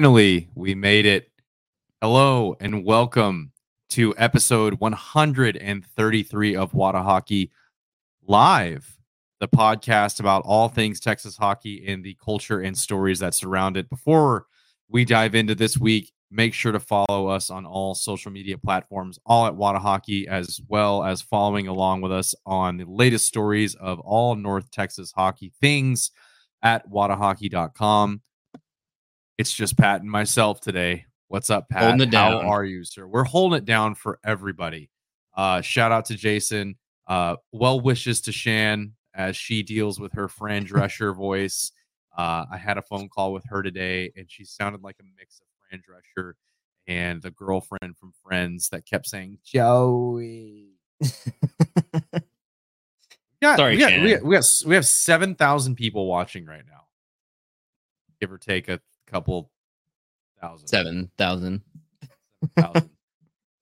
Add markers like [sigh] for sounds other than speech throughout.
Finally, we made it. Hello and welcome to episode 133 of Whatahockey Live, the podcast about all things Texas hockey and the culture and stories that surround it. Before we dive into this week, make sure to follow us on all social media platforms, all at Whatahockey, as well as following along with us on the latest stories of all North Texas hockey things at whatahockey.com. It's just Pat and myself today. What's up, Pat? Holding it How are you, sir? We're holding it down for everybody. Uh, shout out to Jason. Uh, well wishes to Shan as she deals with her Fran [laughs] Drescher voice. Uh, I had a phone call with her today, and she sounded like a mix of Fran Drescher and the girlfriend from Friends that kept saying Joey. [laughs] Yeah, Sorry, we got, we got, we got we have seven thousand people watching right now, give or take a couple thousand. Seven thousand. 7,000.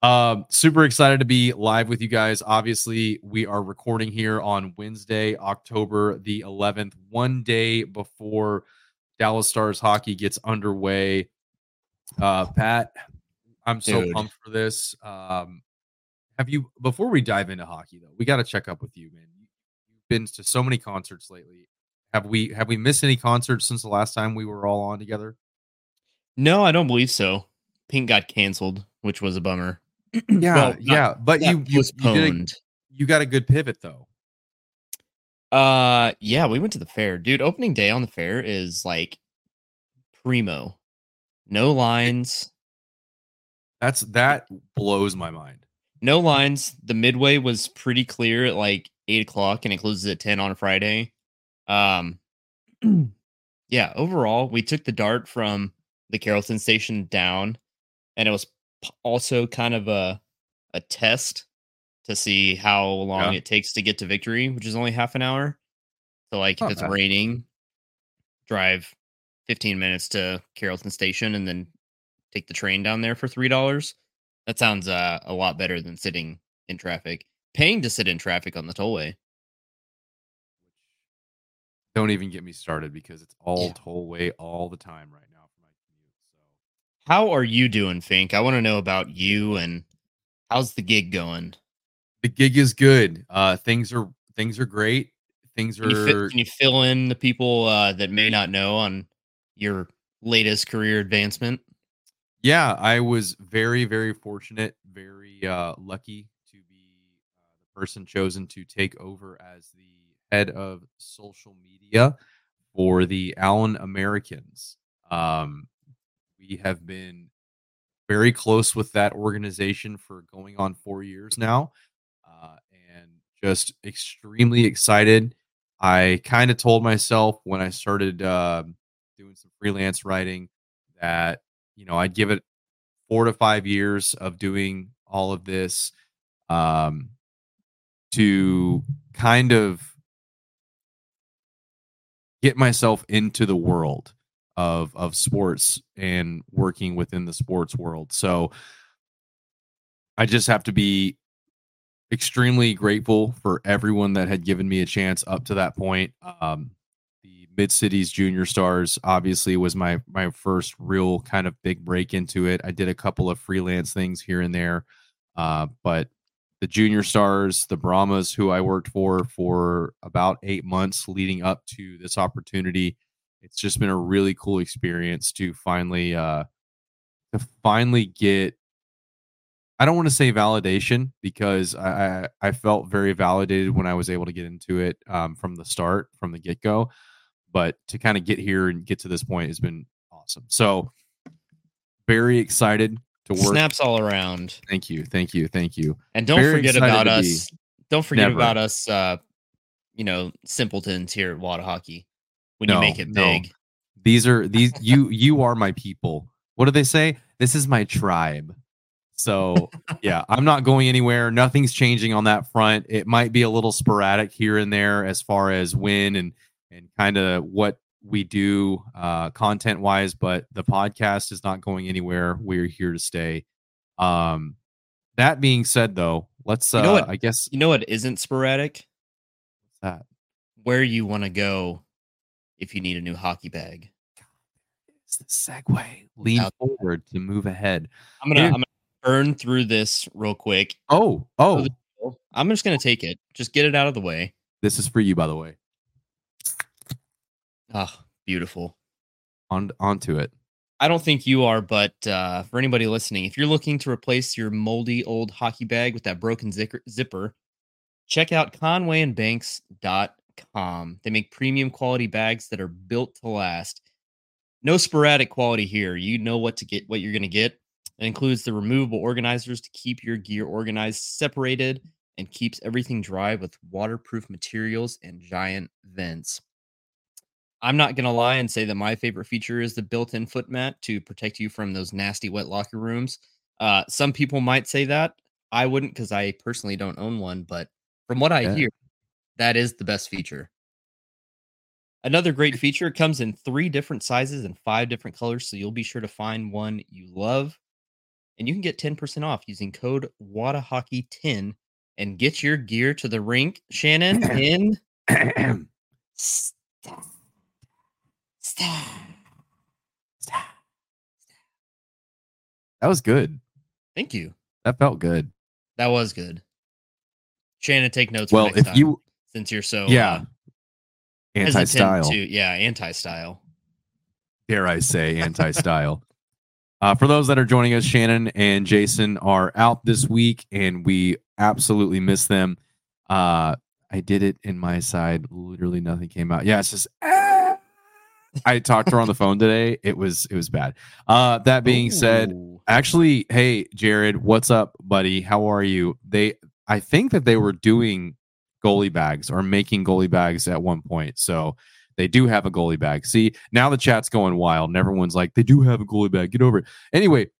um, super excited to be live with you guys. Obviously, we are recording here on Wednesday, October the 11th, one day before Dallas Stars hockey gets underway. Uh, Pat, I'm so Dude. pumped for this. Um, have you before we dive into hockey though? We got to check up with you, man. You've been to so many concerts lately. Have we have we missed any concerts since the last time we were all on together? No, I don't believe so. Pink got canceled, which was a bummer. [clears throat] Yeah, Well, yeah, but you you, you a, you got a good pivot though. Uh, yeah, we went to the fair, dude. Opening day on the fair is like primo. No lines, That's that blows my mind. no lines. The midway was pretty clear at like eight o'clock, and it closes at ten on a Friday. Um, [clears throat] yeah. Overall, we took the dart from the Carrollton station down, and it was also kind of a a test to see how long Yeah. it takes to get to victory, which is only half an hour. So, like, if it's bad. raining, drive fifteen minutes to Carrollton station, and then take the train down there for three dollars. That sounds uh, a lot better than sitting in traffic, paying to sit in traffic on the tollway. Don't even get me started because it's all tollway all the time right now for my commute. So How are you doing, Fink? I want to know about you and how's the gig going? the gig is good. Uh, things are things are great. Things Can you, fi- are can you fill in the people uh, that may not know on your latest career advancement? yeah. I was very very fortunate, very uh, lucky to be uh, the person chosen to take over as the head of social media for the Allen Americans. Um, we have been very close with that organization for going on four years now, uh, and just extremely excited. I kind of told myself when I started uh, doing some freelance writing that you know I'd give it four to five years of doing all of this um, to kind of get myself into the world of of sports and working within the sports world. So I just have to be extremely grateful for everyone that had given me a chance up to that point. Um, the Mid Cities Junior Stars obviously was my my first real kind of big break into it. I did a couple of freelance things here and there, uh, but the Junior Stars, the Brahmas, who I worked for for about eight months leading up to this opportunity, it's just been a really cool experience to finally uh, to finally get I don't want to say validation because I, I felt very validated when I was able to get into it um, from the start, from the get go. But to kind of get here and get to this point has been awesome. So very excited to work. Snaps all around. Thank you, thank you, thank you. And don't Very forget about us. Don't forget Never. about us, uh, you know, simpletons here at Whatahockey when No, you make it no. big. These are these [laughs] you you are my people. What do they say? This is my tribe. So yeah, [laughs] I'm not going anywhere. Nothing's changing on that front. It might be a little sporadic here and there as far as when and and kind of what we do uh, content wise, but the podcast is not going anywhere. We're here to stay. Um, that being said, though, let's. Uh, You know what? I guess You know what isn't sporadic? What's that Where you want to go if you need a new hockey bag. is the segue. Lean Out forward to move ahead. I'm gonna I'm gonna burn through this real quick. Oh, oh, I'm just gonna take it. Just get it out of the way. this is for you, by the way. Oh, beautiful. On onto it. I don't think you are, but uh, for anybody listening, if you're looking to replace your moldy old hockey bag with that broken zicker, zipper, check out conwayandbanks.com. They make premium quality bags that are built to last. No sporadic quality here. You know what to get, what you're going to get. It includes the removable organizers to keep your gear organized, separated, and keeps everything dry with waterproof materials and giant vents. I'm not gonna lie and say that my favorite feature is the built-in foot mat to protect you from those nasty wet locker rooms. Uh, some people might say that. I wouldn't because I personally don't own one, but from what I Yeah. hear, that is the best feature. Another great [laughs] feature comes in three different sizes and five different colors, so you'll be sure to find one you love. And you can get 10% off using code WHATAHOCKEY10 and get your gear to the rink, Shannon, [clears throat] in [clears throat] style. that was good. Thank you. That felt good. That was good. Shannon, take notes. for Well, next if time, you since you're so yeah, uh, anti-style. yeah, anti-style. dare I say, anti style. [laughs] uh, for those that are joining us, Shannon and Jason are out this week, and we absolutely miss them. Uh, I did it in my side. Literally nothing came out. Yeah, it's just. "Ah." I talked to her on the phone today. It was it was bad. Uh, that being said, actually, hey Jared, what's up, buddy? How are you? They, I think that they were doing goalie bags or making goalie bags at one point. So they do have a goalie bag. See, now the chat's going wild and everyone's like, they do have a goalie bag. Get over it. Anyway,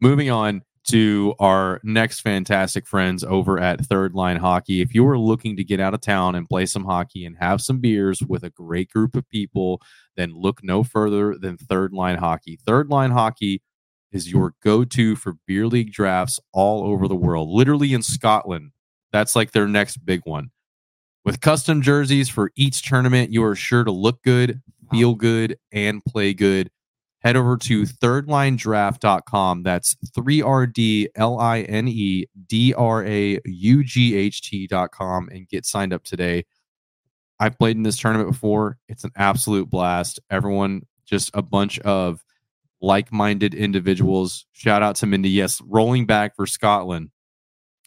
moving on to our next fantastic friends over at Third Line Hockey. If you are looking to get out of town and play some hockey and have some beers with a great group of people, then look no further than Third Line Hockey. Third Line Hockey is your go to for beer league drafts all over the world, literally in Scotland. That's like their next big one. With custom jerseys for each tournament, you are sure to look good, feel good, and play good. Head over to thirdlinedraught.com. That's 3RD L I N E D R A U G H T.com and get signed up today. I've played in this tournament before. It's an absolute blast. Everyone, just a bunch of like minded individuals. Shout out to Mindy. Yes, rolling back for Scotland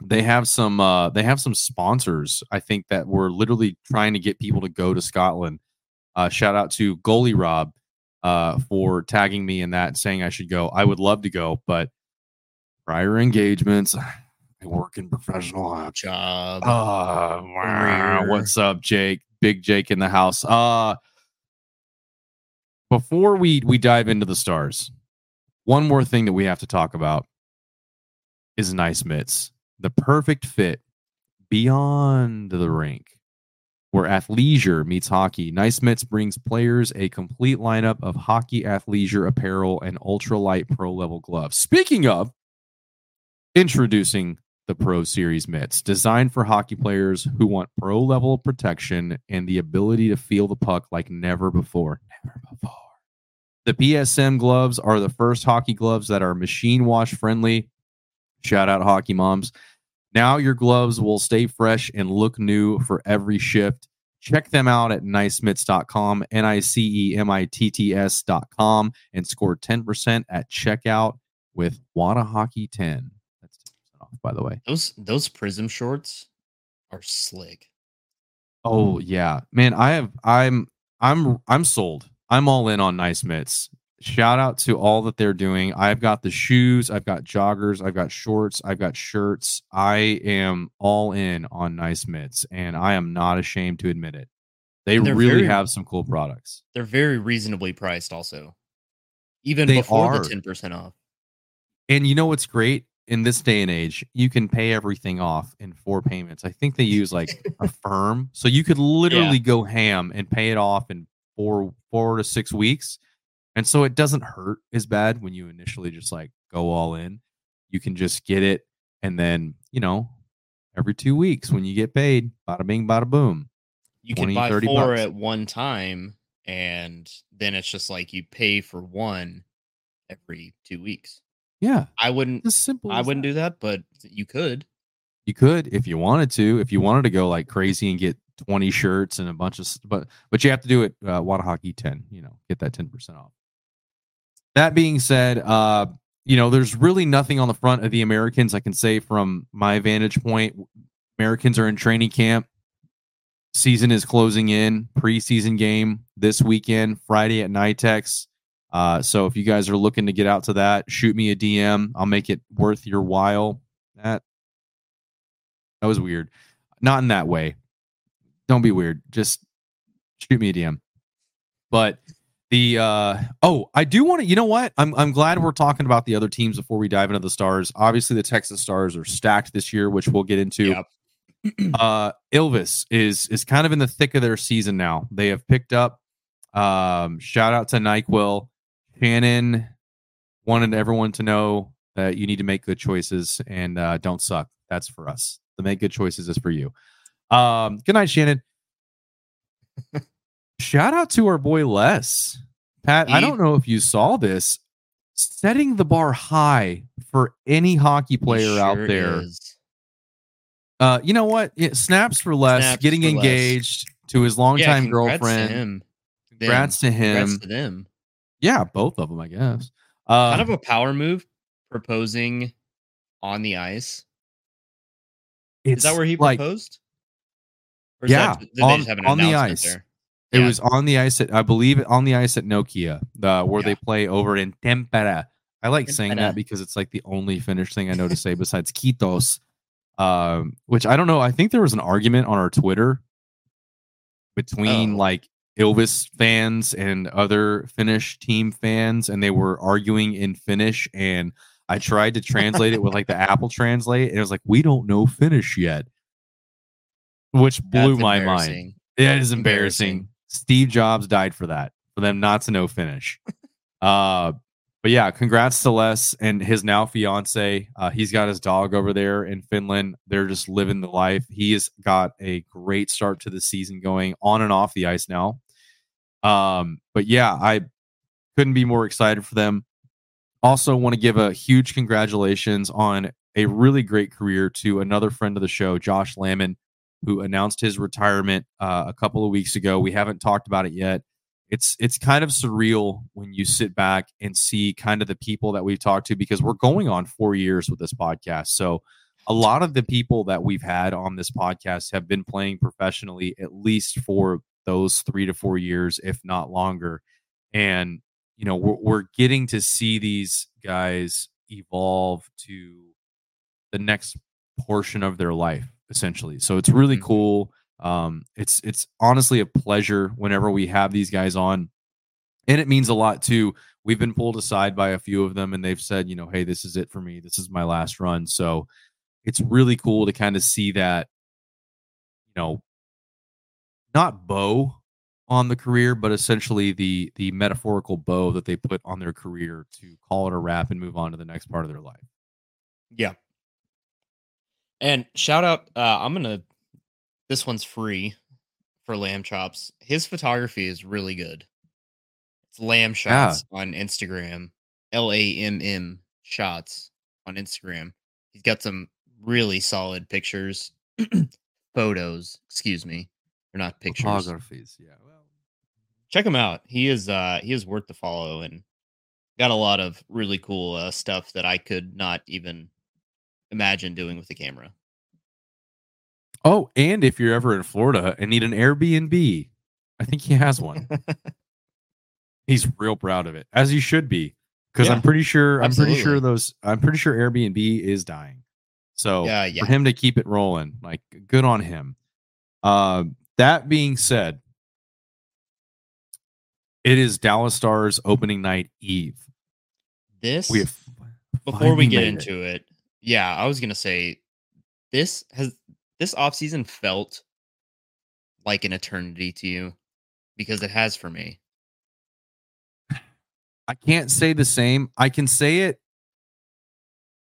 they have some uh they have some sponsors i think that were literally trying to get people to go to scotland uh shout out to goalie rob uh for tagging me in that and saying i should go. I would love to go but prior engagements i work in professional job. uh, what's up jake? Big jake in the house. Uh before we we dive into the stars one more thing that we have to talk about is nice mitts the perfect fit beyond the rink where athleisure meets hockey. Nice Mitts brings players a complete lineup of hockey athleisure apparel and ultralight pro level gloves. Speaking of, introducing the Pro Series mitts, designed for hockey players who want pro level protection and the ability to feel the puck like never before. Never before. The PSM gloves are the first hockey gloves that are machine wash friendly. Shout out hockey moms. Now your gloves will stay fresh and look new for every shift. Check them out at nicemitts.com, N I C E M I T T S.com, and score 10% at checkout with Whatahockey 10. That's 10% off, by the way. Those those prism shorts are slick. Oh yeah, man. I have. I'm. I'm. I'm sold. I'm all in on Nice Mitts. Shout out to all that they're doing. I've got the shoes. I've got joggers. I've got shorts. I've got shirts. I am all in on Nice Mitts, and I am not ashamed to admit it. They really very- have some cool products. They're very reasonably priced, also. Even They before are. the ten percent off. And you know what's great in this day and age? You can pay everything off in four payments. I think they use like a [laughs] firm, so you could literally go ham and pay it off in four four to six weeks. And so it doesn't hurt as bad when you initially just like go all in. You can just get it and then, you know, every two weeks when you get paid, bada bing, bada boom. You can 20, buy 30 four bucks. at one time, and then it's just like you pay for one every two weeks. Yeah. I wouldn't. As simple I wouldn't that. do that, but you could. You could if you wanted to, if you wanted to go like crazy and get 20 shirts and a bunch of, but but you have to do it uh, Whatahockey 10, you know, get that 10% off. That being said, uh, you know, there's really nothing on the front of the Americans I can say from my vantage point. Americans are in training camp. Season is closing in. Preseason game this weekend, Friday at NYTEX. Uh, so if you guys are looking to get out to that, shoot me a DM. I'll make it worth your while. That that was weird. Not in that way. Don't be weird. Just shoot me a DM. But the uh oh, I do want to you know what? I'm I'm glad we're talking about the other teams before we dive into the stars. Obviously the Texas Stars are stacked this year, which we'll get into. Yep. [clears throat] uh Ilves is is kind of in the thick of their season now. They have picked up um shout out to NyQuil. Shannon wanted everyone to know that you need to make good choices and uh don't suck. That's for us. The make good choices is for you. Um good night, Shannon. [laughs] shout out to our boy Les. Pat, I don't know if you saw this. Setting the bar high for any hockey player out sure there. is. Uh, you know what? Yeah, snaps for Les, Snaps getting for engaged to his Yeah, longtime congrats to girlfriend. him. Them. Congrats to him. Congrats to them. Yeah, both of them, I guess. Uh, kind of a power move, proposing on the ice. Is that where he like proposed? Or is Yeah, that, on- just have an on the ice. there? It Yeah. was on the ice at I believe on the ice at Nokia, the where they play over in Tampere. I like saying that because it's like the only Finnish thing I know to say besides Kiitos. Um, which I don't know. I think there was an argument on our Twitter between Oh. like Ilves fans and other Finnish team fans, and they were arguing in Finnish. And I tried to translate it with like the [laughs] Apple Translate, and it was like, "We don't know Finnish yet," which blew That's my mind. It is embarrassing. Steve Jobs died for that, for them not to know Finnish. [laughs] uh, but yeah, congrats to Les and his now fiance. Uh, he's got his dog over there in Finland. They're just living the life. He has got a great start to the season going on and off the ice now. Um, but yeah, I couldn't be more excited for them. Also, want to give a huge congratulations on a really great career to another friend of the show, Josh Lammon, who announced his retirement uh, a couple of weeks ago. We haven't talked about it yet. It's it's kind of surreal when you sit back and see kind of the people that we've talked to because we're going on four years with this podcast. So a lot of the people that we've had on this podcast have been playing professionally at least for those three to four years, if not longer. And you know we're, we're getting to see these guys evolve to the next portion of their life essentially. So it's really Mhm. cool. Um it's it's honestly a pleasure whenever we have these guys on and it means a lot too. We've been pulled aside by a few of them and they've said you know hey this is it for me. This is my last run. So it's really cool to kind of see that you know not bow on the career but essentially the the metaphorical bow that they put on their career to call it a wrap and move on to the next part of their life. Yeah. And shout out, uh, I'm gonna this one's free for Lamb Chops. His photography is really good. It's Lamm Shots on Instagram. L A M M shots on Instagram. He's got some really solid pictures. [clears throat] Photos, excuse me. They're not pictures. photographies yeah well check him out. He is uh he is worth the follow and got a lot of really cool uh, stuff that I could not even imagine doing with the camera. Oh, and if you're ever in Florida and need an Airbnb, I think he has one. [laughs] He's real proud of it, as he should be, because I'm pretty sure I'm pretty sure those I'm pretty sure Airbnb is dying. So Yeah, yeah. for him to keep it rolling, like good on him. Uh, that being said, it is Dallas Stars opening night eve. This We have before we get made it. into it. Yeah, I was gonna say this has this offseason felt like an eternity to you. because it has for me. I can't say the same. I can say it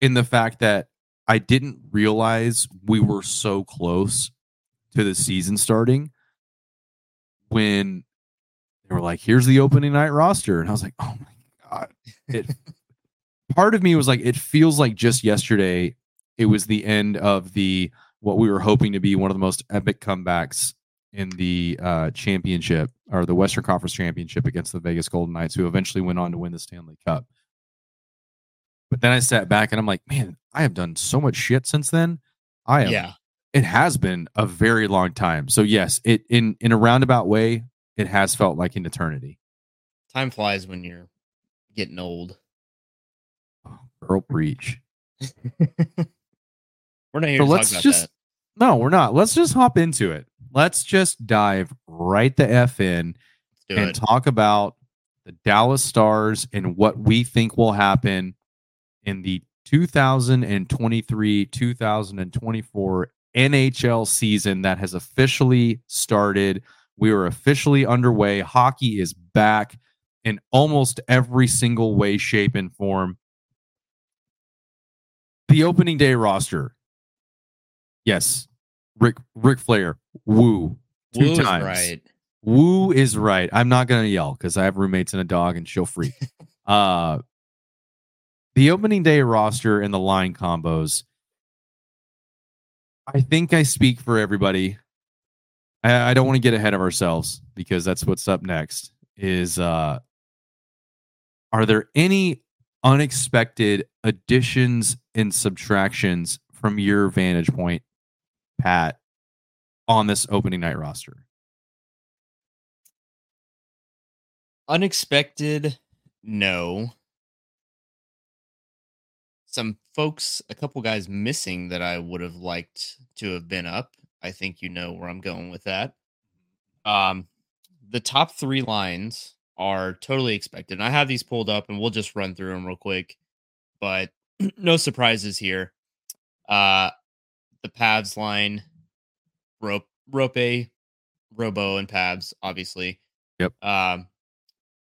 in the fact that I didn't realize we were so close to the season starting when they were like, here's the opening night roster. And I was like, oh my God. It [laughs] part of me was like, it feels like just yesterday it was the end of the what we were hoping to be one of the most epic comebacks in the uh, championship or the Western Conference championship against the Vegas Golden Knights, who eventually went on to win the Stanley Cup. But then I sat back and I'm like, man, I have done so much shit since then. I am. Yeah. It has been a very long time. So yes, it in in a roundabout way, it has felt like an eternity. Time flies when you're getting old. Girl, preach. [laughs] We're not here So to let's talk about just that. no, we're not. Let's just hop into it. Let's just dive right the f in and it. talk about the Dallas Stars and what we think will happen in the 2023 2024 NHL season that has officially started. We are officially underway. Hockey is back in almost every single way, shape, and form. The opening day roster. Yes. Rick Ric Flair. Woo. Two Woo is times. right. Woo is right. I'm not gonna yell because I have roommates and a dog, and she'll freak. [laughs] uh, the opening day roster and the line combos. I think I speak for everybody. I, I don't want to get ahead of ourselves because that's what's up next. Is uh, are there any unexpected additions and subtractions from your vantage point, Pat, on this opening night roster? Unexpected, no. Some folks, a couple guys missing that I would have liked to have been up. I think you know where I'm going with that. Um, the top three lines are totally expected. And I have these pulled up, and we'll just run through them real quick. But [clears throat] no surprises here. Uh, the Pavs line, Roope, Roope, Robo, and Pavs, obviously. Yep. Um,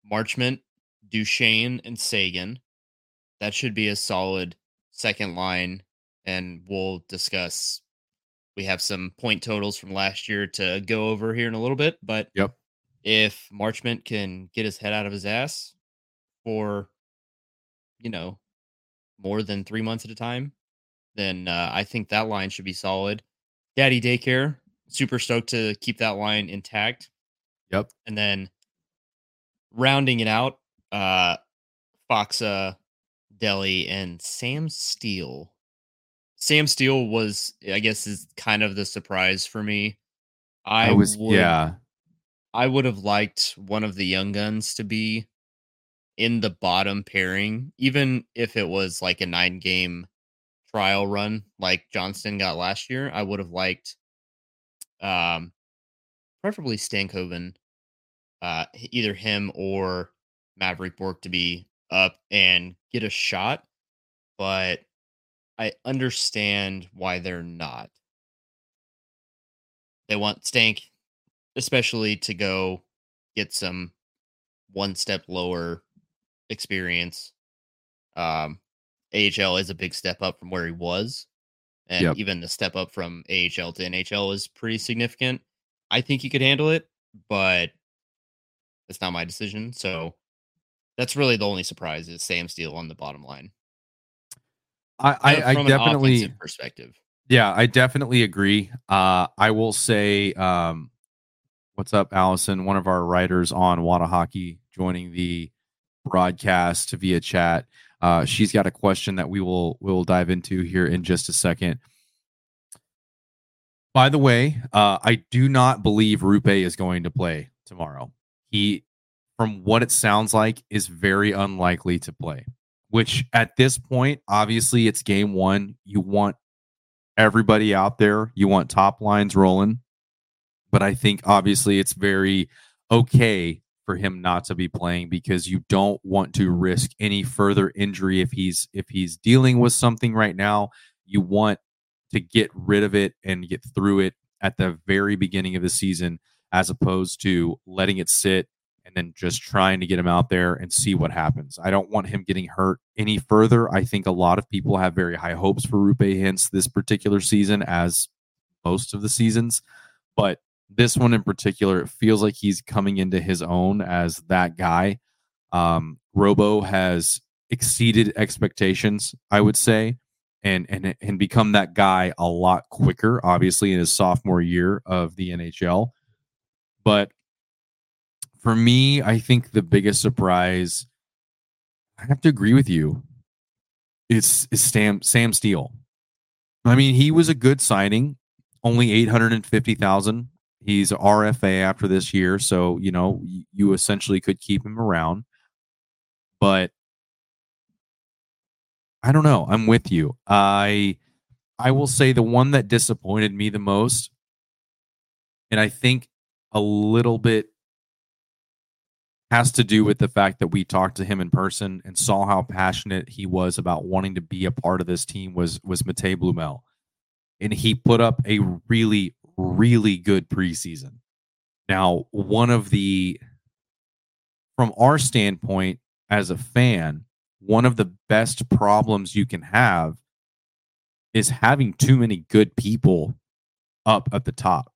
Marchment, Duchene, and Seguin. That should be a solid second line, and we'll discuss. We have some point totals from last year to go over here in a little bit, but Yep. If Marchment can get his head out of his ass for, you know, more than three months at a time, then uh, I think that line should be solid. Daddy Daycare, super stoked to keep that line intact. Yep. And then rounding it out, uh Faksa, Deli, and Sam Steele. Sam Steele was, I guess, is kind of the surprise for me. I, I was would, yeah. I would have liked one of the young guns to be in the bottom pairing, even if it was like a nine game trial run like Johnston got last year. I would have liked um preferably Stankoven, uh either him or Mavrik Bourque to be up and get a shot, but I understand why they're not. They want Stank, especially to go get some one step lower experience. Um, AHL is a big step up from where he was, and Yep. even the step up from AHL to NHL is pretty significant. I think he could handle it, but it's not my decision. So that's really the only surprise is Sam Steele on the bottom line. I, I, I definitely perspective. Yeah, I definitely agree. Uh, I will say, um, what's up, Allison? One of our writers on Whatahockey joining the broadcast via chat. Uh, she's got a question that we will we will dive into here in just a second. By the way, uh, I do not believe Roope is going to play tomorrow. He, from what it sounds like, is very unlikely to play. Which at this point, obviously, it's game one. You want everybody out there. You want top lines rolling. But I think obviously it's very okay for him not to be playing because you don't want to risk any further injury if he's if he's dealing with something right now. You want to get rid of it and get through it at the very beginning of the season as opposed to letting it sit and then just trying to get him out there and see what happens. I don't want him getting hurt any further. I think a lot of people have very high hopes for Roope Hintz this particular season, as most of the seasons. But this one in particular, it feels like he's coming into his own as that guy. Um, Robo has exceeded expectations, I would say, and and and become that guy a lot quicker. Obviously, in his sophomore year of the NHL, but for me, I think the biggest surprise, I have to agree with you, is, is Sam, Sam Steele. I mean, he was a good signing, only 850,000. He's RFA after this year. So, you know, you essentially could keep him around. But I don't know. I'm with you. I I will say the one that disappointed me the most, and I think a little bit has to do with the fact that we talked to him in person and saw how passionate he was about wanting to be a part of this team was was Matej Blumel. And he put up a really, really good preseason. Now, one of the from our standpoint as a fan, one of the best problems you can have is having too many good people up at the top.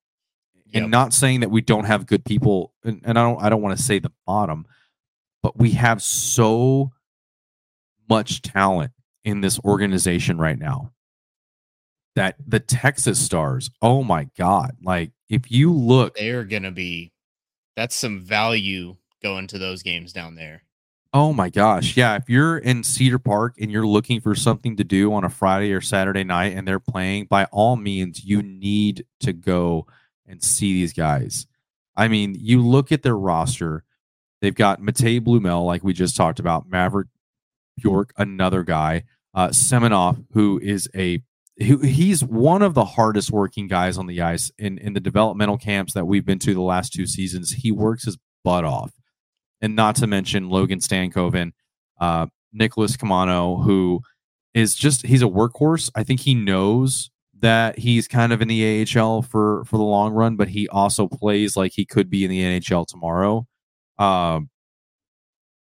And not saying that we don't have good people and, and i don't i don't want to say the bottom but we have so much talent in this organization right now that the texas stars oh my god like if you look they're gonna be that's some value going to those games down there Oh my gosh. Yeah. If you're in Cedar Park and you're looking for something to do on a Friday or Saturday night and they're playing, by all means, you need to go and see these guys. I mean, you look at their roster, they've got Matej Blumel, like we just talked about, Mavrik Bourque, another guy, uh, Semenov, who is a he's one of the hardest working guys on the ice in in the developmental camps that we've been to the last two seasons. He works his butt off, and not to mention Logan Stankoven, uh, Nicholas Caamano, who is just he's a workhorse. I think he knows that he's kind of in the AHL for for the long run, but he also plays like he could be in the NHL tomorrow. Um,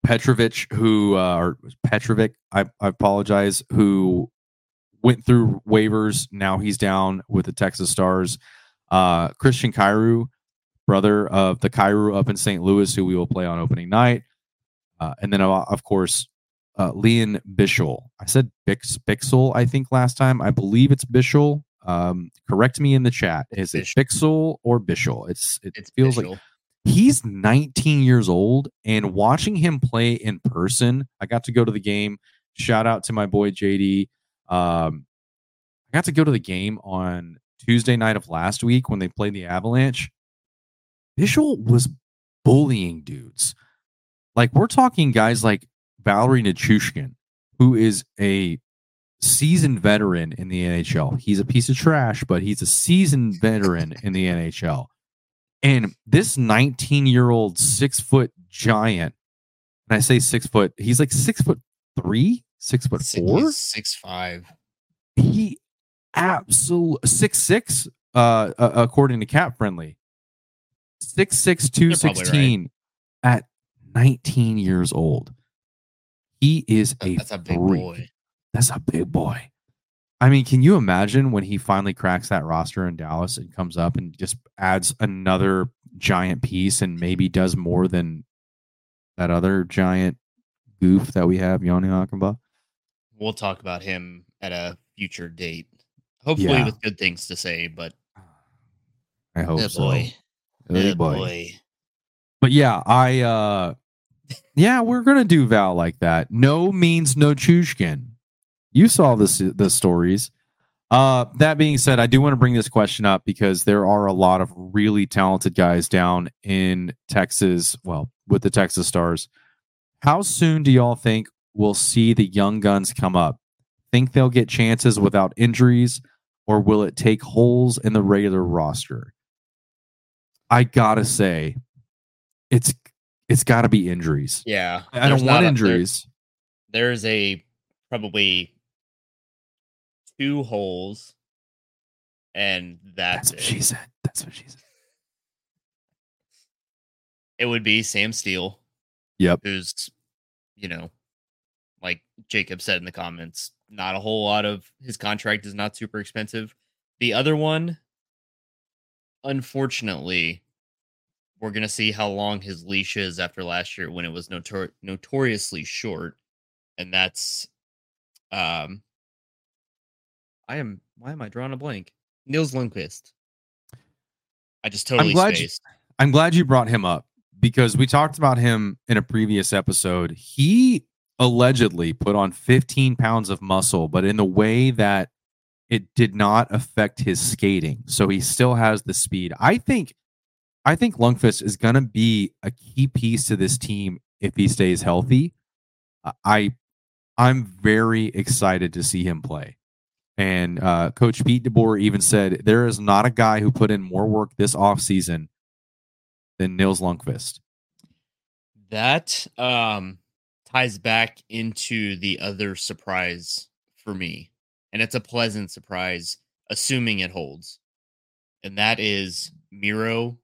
Petrovic, who uh, or Petrovic, I, I apologize, who went through waivers. Now he's down with the Texas Stars. Uh, Christian Kyrou, brother of the Kyrou up in St. Louis, who we will play on opening night. Uh, and then, uh, of course, uh, Lian Bichsel. I said Bix, Bixel, I think, last time. I believe it's Bichsel. Um, correct me in the chat. Is it Bixel or Bishel? It's it it's feels Bishel. like he's 19 years old, and watching him play in person, I got to go to the game. Shout out to my boy JD. Um, I got to go to the game on Tuesday night of last week when they played the Avalanche. Bishel was bullying dudes. Like we're talking guys like Valeri Nichushkin, who is a seasoned veteran in the NHL. He's a piece of trash, but he's a seasoned veteran in the NHL. And this 19 year old six foot giant, and I say six foot, he's like six foot three, six foot four, six five. He absolutely six six, uh, uh, according to Cap Friendly, six six two sixteen right. at 19 years old. He is a that's a big freak. boy. That's a big boy. I mean, can you imagine when he finally cracks that roster in Dallas and comes up and just adds another giant piece and maybe does more than that other giant goof that we have, Jani Hakanpää? We'll talk about him at a future date. Hopefully yeah. with good things to say, but I hope oh so. Boy. Oh boy. boy. But yeah, I uh yeah, we're gonna do Val like that. No means no Chushkin. You saw this the stories. Uh, that being said, I do want to bring this question up because there are a lot of really talented guys down in Texas. Well, with the Texas Stars, how soon do y'all think we'll see the young guns come up? Think they'll get chances without injuries, or will it take holes in the regular roster? I gotta say, it's it's got to be injuries. Yeah, I don't want injuries. there, there's a probably two holes, and that's, that's what she said. That's what she said. it would be Sam Steele. Yep. Who's, you know, like Jacob said in the comments, not a whole lot of his contract is not super expensive. The other one, unfortunately, we're gonna see how long his leash is after last year when it was notor- notoriously short, and that's, um, I am why am I drawing a blank? Nils Lundqvist. I just totally I'm glad spaced. You, I'm glad you brought him up because we talked about him in a previous episode. He allegedly put on 15 pounds of muscle, but in the way that it did not affect his skating. So he still has the speed. I think I think Lundqvist is going to be a key piece to this team if he stays healthy. I I'm very excited to see him play. And uh, Coach Pete DeBoer even said there is not a guy who put in more work this offseason than Nils Lundqvist. That um, ties back into the other surprise for me, and it's a pleasant surprise, assuming it holds. And that is Miro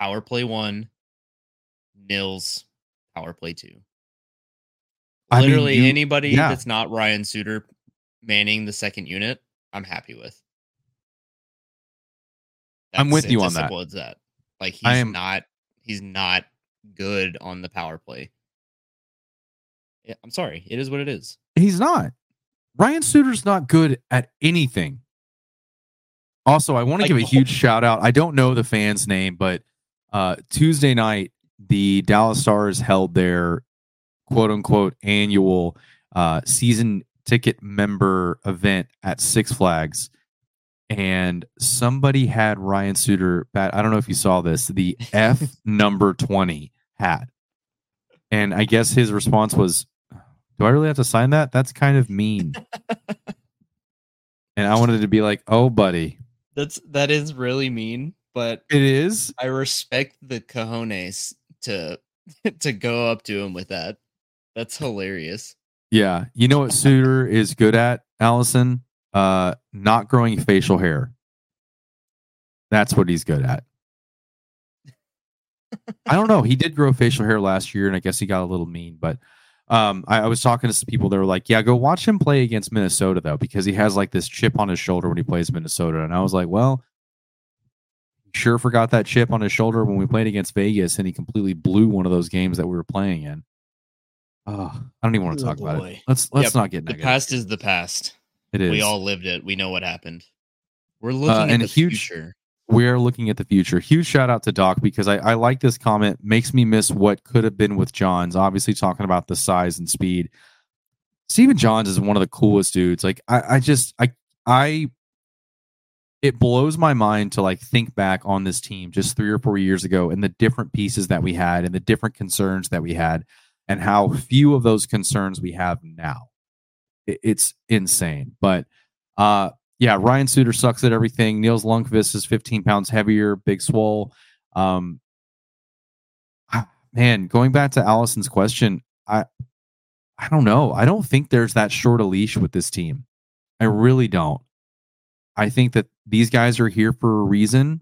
power play one, Nils power play two. Literally mean, you, anybody yeah. that's not Ryan Suter manning the second unit, I'm happy with. I'm with you on that. that. Like he's am- not he's not good on the power play. Yeah, I'm sorry. It is what it is. He's not. Ryan Suter's not good at anything. Also, I want to Like, give a huge shout out. I don't know the fan's name, but uh, Tuesday night, the Dallas Stars held their quote unquote annual uh, season ticket member event at Six Flags. And somebody had Ryan Suter, bat, I don't know if you saw this, the [laughs] F number 20 hat. And I guess his response was, Do I really have to sign that? That's kind of mean. and I wanted to be like, Oh, buddy, That's that is really mean, but it is. I respect the cojones to [laughs] to go up to him with that. That's hilarious. Yeah. You know what Suter is good at, Allison? Uh, not growing facial hair. That's what he's good at. I don't know. He did grow facial hair last year, and I guess he got a little mean. But um, I, I was talking to some people that were like, "Yeah, go watch him play against Minnesota though, because he has like this chip on his shoulder when he plays Minnesota." And I was like, "Well, sure forgot that chip on his shoulder when we played against Vegas, and he completely blew one of those games that we were playing in." Oh, I don't even want to Oh, talk about it. Let's let's Yep, not get into it. The past is the past. it is. We all lived it. We know what happened. We're looking at and the huge- future. We are looking at the future. Huge shout out to Doc because I, I like this comment. Makes me miss what could have been with Johns. Obviously, talking about the size and speed. Stephen Johns is one of the coolest dudes. Like I, I just I I it blows my mind to like think back on this team just three or four years ago and the different pieces that we had and the different concerns that we had and how few of those concerns we have now. It- it's insane. But uh yeah, Ryan Suter sucks at everything. Nils Lundqvist is 15 pounds heavier, big swole. Um, man, going back to Allison's question, I, I don't know. I don't think there's that short a leash with this team. I really don't. I think that these guys are here for a reason.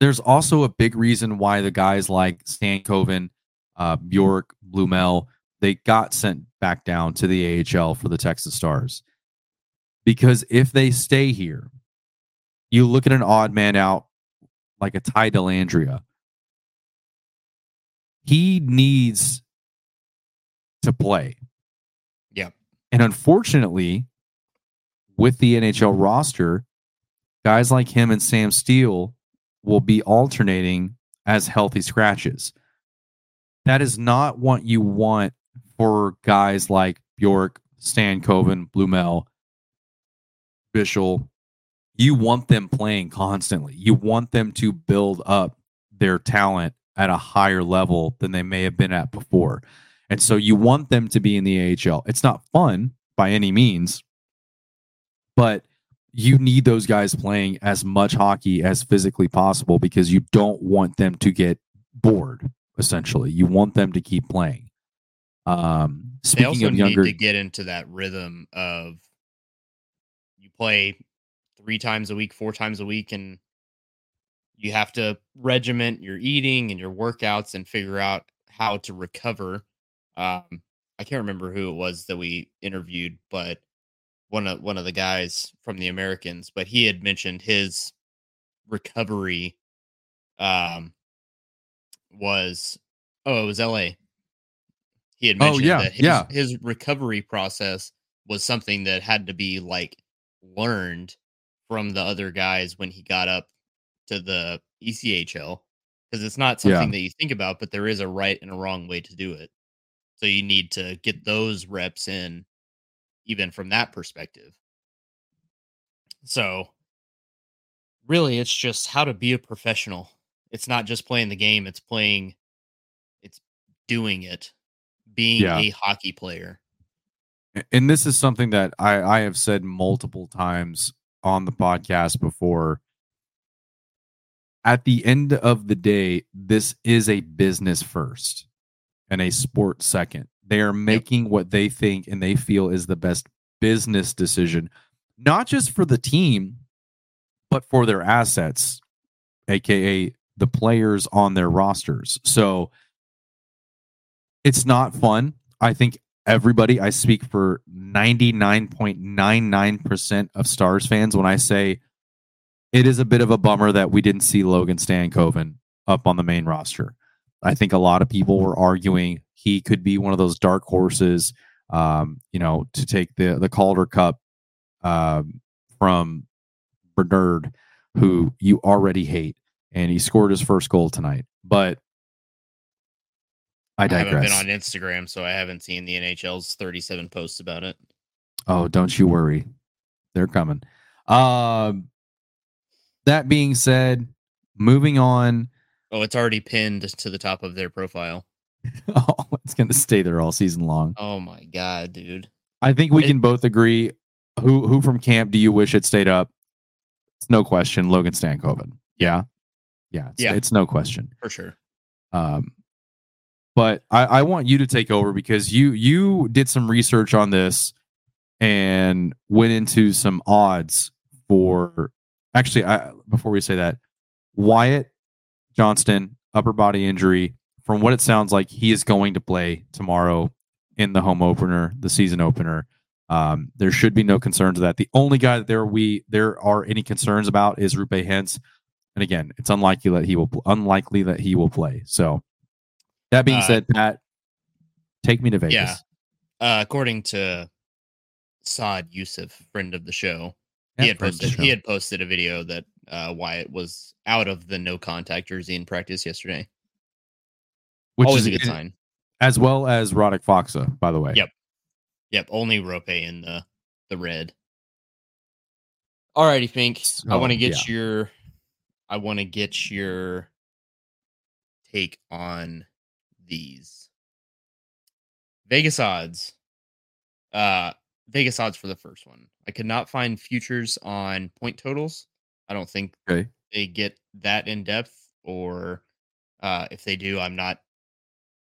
There's also a big reason why the guys like Stankoven, uh, Bourque, Blumel, they got sent back down to the AHL for the Texas Stars because if they stay here, you look at an odd man out like a Ty Dellandrea. He needs to play. Yep. And unfortunately, with the NHL roster, guys like him and Sam Steele will be alternating as healthy scratches. That is not what you want for guys like Bourque, Stan Coven, Blumel, Bishel. You want them playing constantly. You want them to build up their talent at a higher level than they may have been at before. And so you want them to be in the AHL. It's not fun by any means, but you need those guys playing as much hockey as physically possible because you don't want them to get bored, essentially. You want them to keep playing. Um, speaking of younger, need to get into that rhythm of play three times a week, four times a week, and you have to regiment your eating and your workouts and figure out how to recover. Um, I can't remember who it was that we interviewed, but one of one of the guys from the Americans, but he had mentioned his recovery um was oh it was LA. He had Oh, mentioned yeah, that his, yeah. his recovery process was something that had to be like learned from the other guys when he got up to the ECHL because it's not Yeah. something that you think about, but there is a right and a wrong way to do it. So you need to get those reps in, even from that perspective. So, really, it's just how to be a professional. It's not just playing the game; it's playing, it's doing it, being Yeah. a hockey player. And this is something that I, I have said multiple times on the podcast before. At the end of the day, this is a business first and a sport second. They are making what they think and they feel is the best business decision, not just for the team, but for their assets, aka the players on their rosters. So it's not fun. I think everybody, I speak for 99.99% of Stars fans when I say it is a bit of a bummer that we didn't see Logan Stankoven up on the main roster. I think a lot of people were arguing he could be one of those dark horses, um, you know, to take the the Calder Cup um, from Bedard, who you already hate, and he scored his first goal tonight. But I I haven't been on Instagram, so I haven't seen the NHL's 37 posts about it. Oh, don't you worry. They're coming. Um that being said, moving on. Oh, it's already pinned to the top of their profile. [laughs] Oh, it's going to stay there all season long. Oh my god, dude. I think we It- can both agree who who from camp do you wish had stayed up? It's no question Logan Stankoven. Yeah. Yeah, it's, Yeah. it's no question. For sure. Um, but I, I want you to take over because you you did some research on this and went into some odds for actually I before we say that Wyatt Johnston upper body injury. From what it sounds like he is going to play tomorrow in the home opener the season opener. Um, there should be no concerns of that. The only guy that there we there are any concerns about is Roope Hintz. And again it's unlikely that he will unlikely that he will play. So that being Uh, said Pat take me to Vegas Yeah. Uh, according to Saad Yousuf, friend of the show, he had friend of the posted he had posted a video that uh, Wyatt was out of the no contact jersey in practice yesterday. which Always is a good sign. as well as Radek Faksa by the way Yep. Yep, only Roope in the the red. Alrighty, Fink. I want to get your I want to get your take on these Vegas odds. Uh Vegas odds for the first one. I could not find futures on point totals. I don't think okay they get that in depth, or uh, if they do, I'm not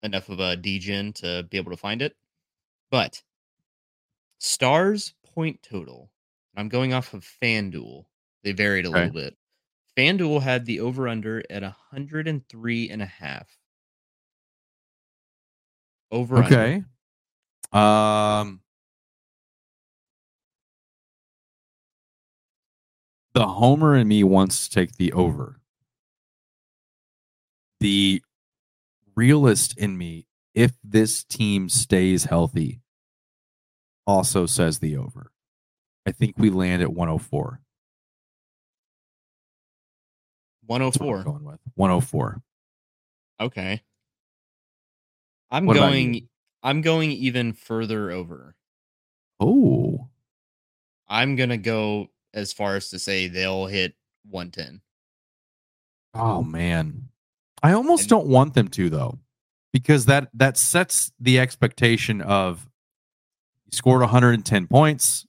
enough of a degen to be able to find it. But stars point total. I'm going off of FanDuel. They varied a Okay. little bit. FanDuel had the over under at 103 and a half. Over under. okay um the homer in me wants to take the over the realist in me if this team stays healthy also says the over i think we land at 104 That's what I'm 104. going with 104 Okay. I'm What going? I'm going even further over. oh I'm gonna go as far as to say they'll hit 110. Oh man. I almost And- don't want them to though. Because that that sets the expectation of you scored 110 points.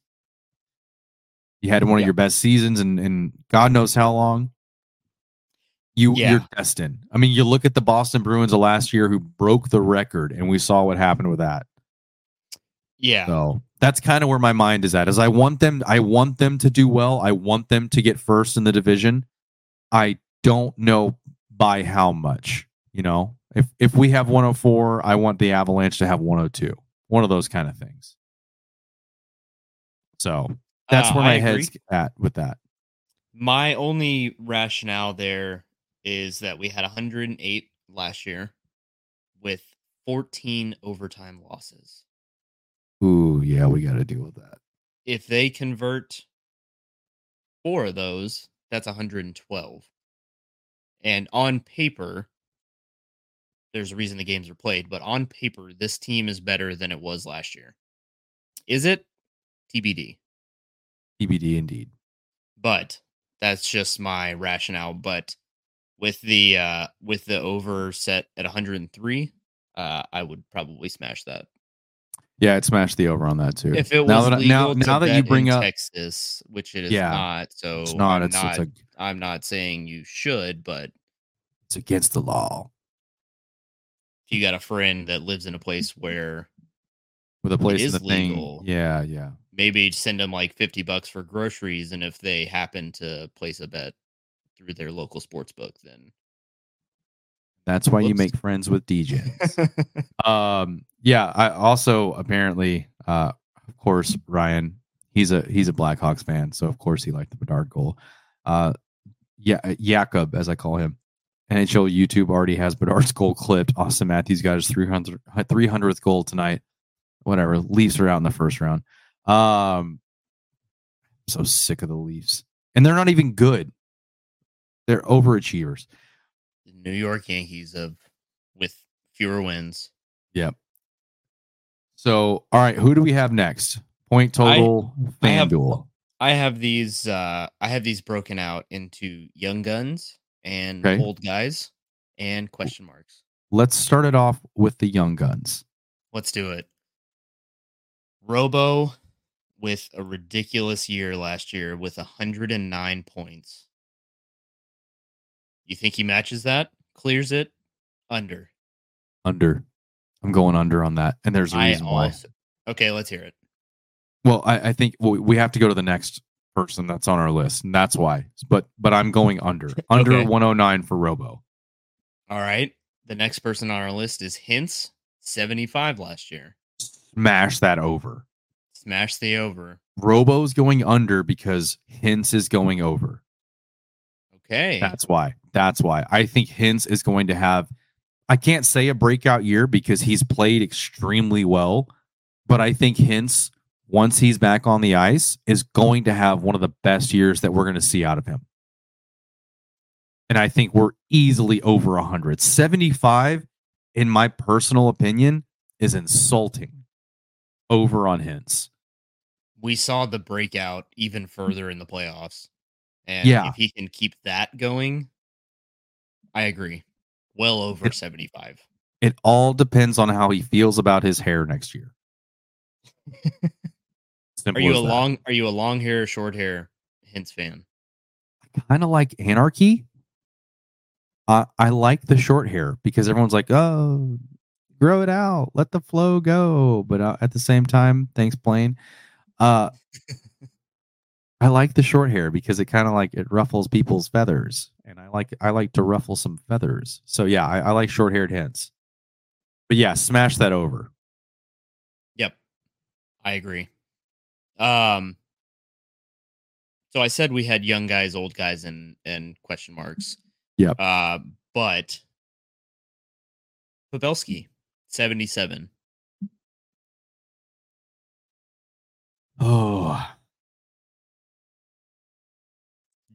You had one of your best seasons and God knows how long. You Yeah. you're destined. I mean, you look at the Boston Bruins of last year who broke the record and we saw what happened with that. Yeah. So that's kind of where my mind is at. Is I want them I want them to do well. I want them to get first in the division. I don't know by how much. You know, if if we have 104, I want the Avalanche to have 102. One of those kind of things. So that's Uh, where my head's at with that. My only rationale there is that we had 108 last year with 14 overtime losses. Ooh, yeah, we got to deal with that. If they convert four of those, that's 112. And on paper, there's a reason the games are played, but on paper, this team is better than it was last year. Is it? TBD. TBD indeed. but that's just my rationale but with the uh with the over set at 103 uh i would probably smash that Yeah, it smashed the over on that too. if it was now that legal now, now that you bring up, texas which it is Yeah, not so it's not. i'm It's, not it's, i'm not saying you should but it's against the law. if you got a friend that lives in a place where With a place is the thing. legal. Yeah, yeah. maybe send them like 50 bucks for groceries and if they happen to place a bet through their local sports book then. That's why you make friends with DJs. [laughs] um yeah i also apparently uh of course ryan he's a he's a blackhawks fan so of course he liked the bedard goal. Uh yeah jakob as i call him nhl youtube already has bedard's goal clipped. Auston Matthews got his 300 300th goal tonight. Whatever leafs are out in the first round. Um so sick of the leafs. And they're not even good they're overachievers the New York Yankees of with fewer wins. Yep. So, all right, who do we have next? Point total, I have- FanDuel. I have these uh I have these broken out into young guns and Okay. old guys and question marks. Let's start it off with the young guns. Let's do it. Robo with a ridiculous year last year with 109 points. You think he matches that? Clears it? Under. Under. I'm going under on that, and there's a reason why. also Okay, let's hear it. Well, I, I think well, we have to go to the next person that's on our list, and that's why. But but I'm going under [laughs] under Okay. 109 for Robo. All right. The next person on our list is Hintz, 75 last year. Smash that over. Smash the over. Robo's going under because Hintz is going over. Okay. That's why. That's why. I think Hintz is going to have I can't say a breakout year because he's played extremely well, but I think Hintz once he's back on the ice is going to have one of the best years that we're going to see out of him. And I think we're easily over 100. 75 in my personal opinion is insulting over on Hintz. we saw the breakout even further in the playoffs. And Yeah. if he can keep that going, I agree. Well over It- 75. It all depends on how he feels about his hair next year. [laughs] Are you a that. long are you a long hair or short hair Hintz fan? I kind of like anarchy. I I like the short hair because everyone's like, oh, grow it out, let the flow go. But uh, at the same time, thanks, Blaine. Uh, [laughs] I like the short hair because it kind of like it ruffles people's feathers, and I like I like to ruffle some feathers. So yeah, I, I like short haired Hintz. But yeah, smash that over. Yep. I agree. Um so I said we had young guys, old guys, and and question marks. Yep. Uh, but Pavelski, 77. Oh,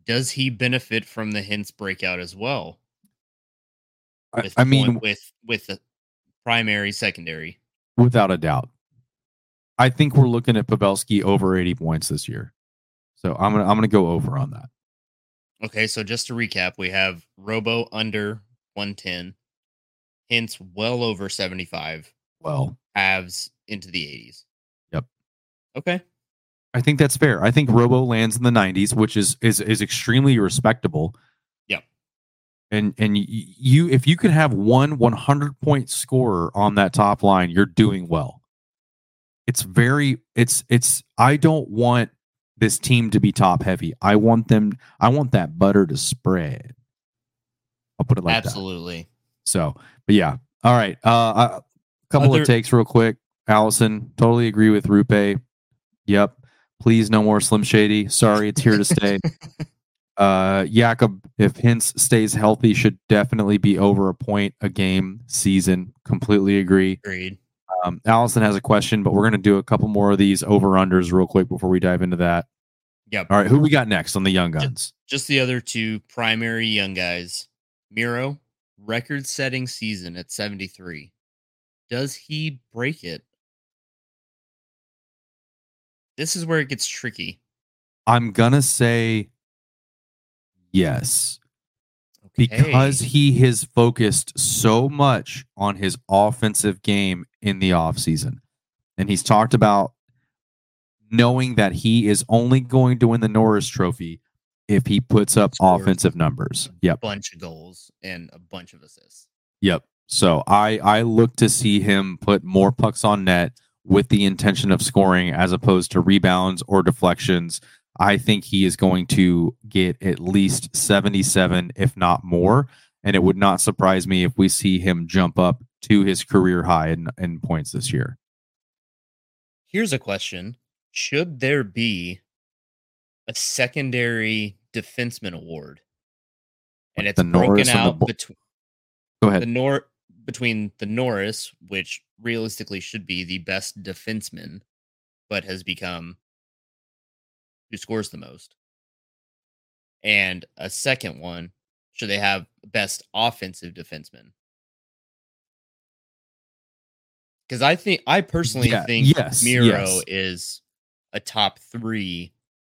Does he benefit from the Hintz breakout as well? I, With I mean, with with the primary, secondary. without a doubt. I think we're looking at Pavelski over 80 points this year. So I'm gonna I'm gonna go over on that. Okay, so just to recap, we have Robo under 110, Hintz well over 75, Well, halves into the 80s. Yep. Okay. I think that's fair. I think Robo lands in the 90s, which is is is extremely respectable. Yep. And and you if you can have one 100 point scorer on that top line, you're doing well. It's very it's it's I don't want this team to be top heavy. I want them I want that butter to spread. I'll put it like that. Absolutely. So, but yeah. All right. Uh, a couple Other- of takes real quick. Allison, totally agree with Rupe. Yep. Please, no more Slim Shady. Sorry, it's here to stay. [laughs] uh, Jakob, if Hintz stays healthy, should definitely be over a point a game season. Completely agree. Agreed. Um, Allison has a question, but we're going to do a couple more of these over unders real quick before we dive into that. Yep. All right. Who we got next on the Young Guns? Just the other two primary young guys. Miro, record setting season at 73. Does he break it? This is where it gets tricky. I'm going to say yes. because he has focused so much on his offensive game in the offseason. And he's talked about knowing that he is only going to win the Norris trophy if he puts up offensive numbers. Yep. A bunch of goals and a bunch of assists. Yep. So I I look to see him put more pucks on net with the intention of scoring as opposed to rebounds or deflections. I think he is going to get at least 77 if not more and it would not surprise me if we see him jump up to his career high in, in points this year. Here's a question Should there be a secondary defenseman award? And it's the broken the out between Go the ahead. Nor between the Norris, which realistically should be the best defenseman, but has become who scores the most. And a second one, should they have best offensive defenseman? Because I think I personally Yeah, think yes, Miro yes. is a top three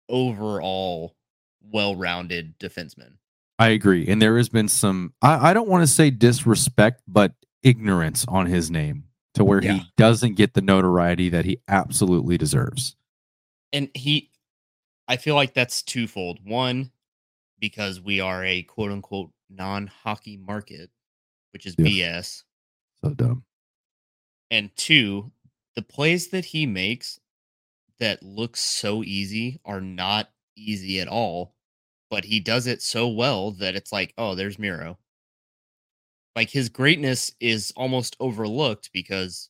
overall well-rounded defenseman. I agree. And there has been some I, I don't want to say disrespect, but ignorance on his name to where Yeah. he doesn't get the notoriety that he absolutely deserves. and he i feel like that's twofold one because we are a quote unquote non-hockey market which is Yeah. bs So dumb. and two the plays that he makes that look so easy are not easy at all but he does it so well that it's like oh there's miro like his greatness is almost overlooked because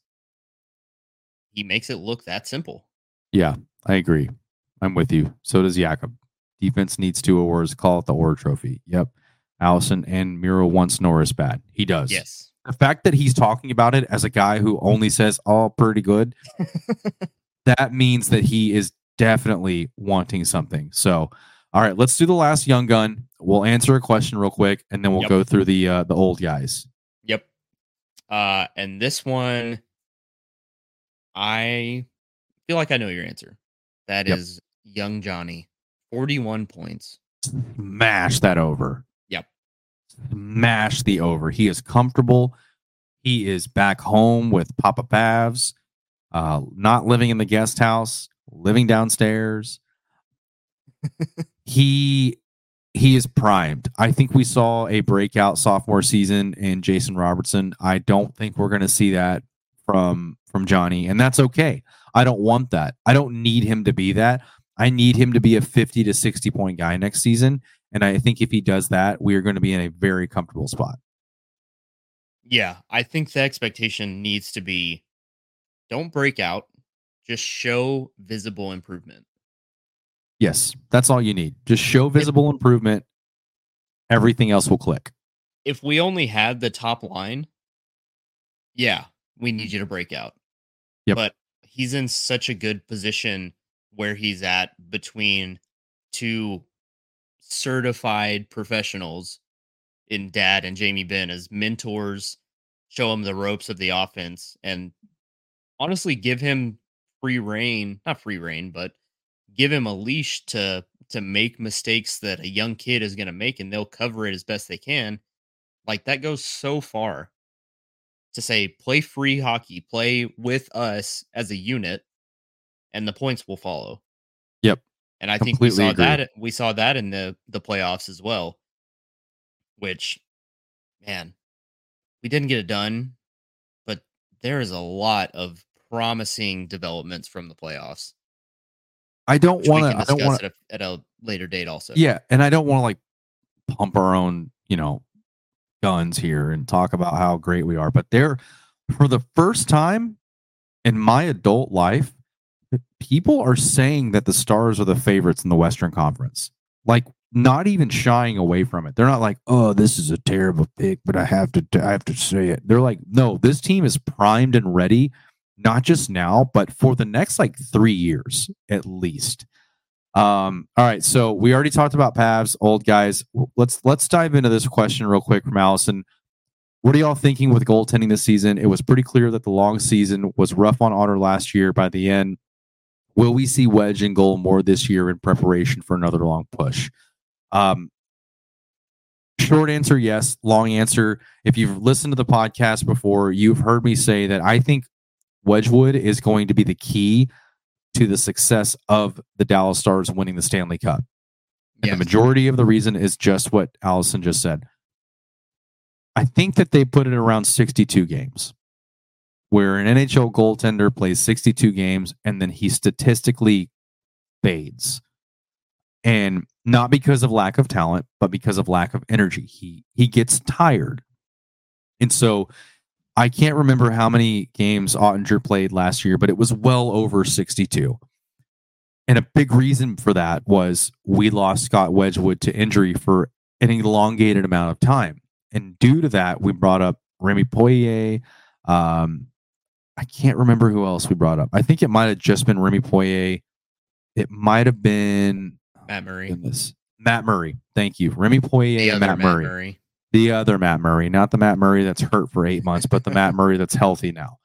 he makes it look that simple Yeah, I agree. I'm with you. So does Jakob. Defense needs two awards. Call it the Orr Trophy. Yep. Allison and Miro wants Norris bad. He does. yes The fact that he's talking about it as a guy who only says, oh, pretty good, [laughs] that means that he is definitely wanting something. So, all right, let's do the last young gun. We'll answer a question real quick, and then we'll Yep. go through the uh, the old guys. Yep. Uh, and this one, I feel like I know your answer. That is Yep. young Johnny, 41 points. Mash that over. Yep. Mash the over. He is comfortable. He is back home with Papa Pavs, uh, not living in the guest house, living downstairs. [laughs] he he is primed. I think we saw a breakout sophomore season in Jason Robertson. I don't think we're going to see that from from Johnny, and that's okay. I don't want that. I don't need him to be that. I need him to be a 50 to 60 point guy next season. And I think if he does that, we are going to be in a very comfortable spot. Yeah, I think the expectation needs to be don't break out, just show visible improvement. Yes, that's all you need. Just show visible improvement. Everything else will click. If we only had the top line, yeah, we need you to break out. Yep. But he's in such a good position where he's at between two certified professionals in Dad and Jamie Benn as mentors, show him the ropes of the offense, and honestly give him free reign, not free reign, but give him a leash to to make mistakes that a young kid is going to make and they'll cover it as best they can. Like that goes so far to say play free hockey, play with us as a unit and the points will follow. Yep. And I think we saw agree. that we saw that in the the playoffs as well. Which man, we didn't get it done, but there is a lot of promising developments from the playoffs. I don't want to. I don't want at, a, at a later date also. Yeah, and I don't want to like pump our own, you know, guns here and talk about how great we are, but they're for the first time in my adult life, people are saying that the Stars are the favorites in the Western Conference. Like not even shying away from it. They're not like, "Oh, this is a terrible pick, but I have to I have to say it." They're like, "No, this team is primed and ready, not just now, but for the next like 3 years at least." Um, all right, so we already talked about Pavs, old guys. Let's let's dive into this question real quick from Allison. What are y'all thinking with goaltending this season? It was pretty clear that the long season was rough on Otter last year. By the end, will we see Wedge and goal more this year in preparation for another long push? Um, short answer, yes. Long answer, if you've listened to the podcast before, you've heard me say that I think Wedgewood is going to be the key to the success of the Dallas Stars winning the Stanley Cup. And yes. the majority of the reason is just what Allison just said. I think that they put it around 62 games, where an NHL goaltender plays 62 games and then he statistically fades. And not because of lack of talent, but because of lack of energy. He he gets tired. And so I can't remember how many games Oettinger played last year, but it was well over 62. And a big reason for that was we lost Scott Wedgewood to injury for an elongated amount of time. And due to that, we brought up Remy Poirier. Um, I can't remember who else we brought up. I think it might have just been Remy Poirier. It might have been Matt Murray. Goodness. Matt Murray. Thank you. Remy Poirier and Matt, Matt Murray. Murray. The other Matt Murray, not the Matt Murray that's hurt for eight months, but the Matt [laughs] Murray that's healthy now.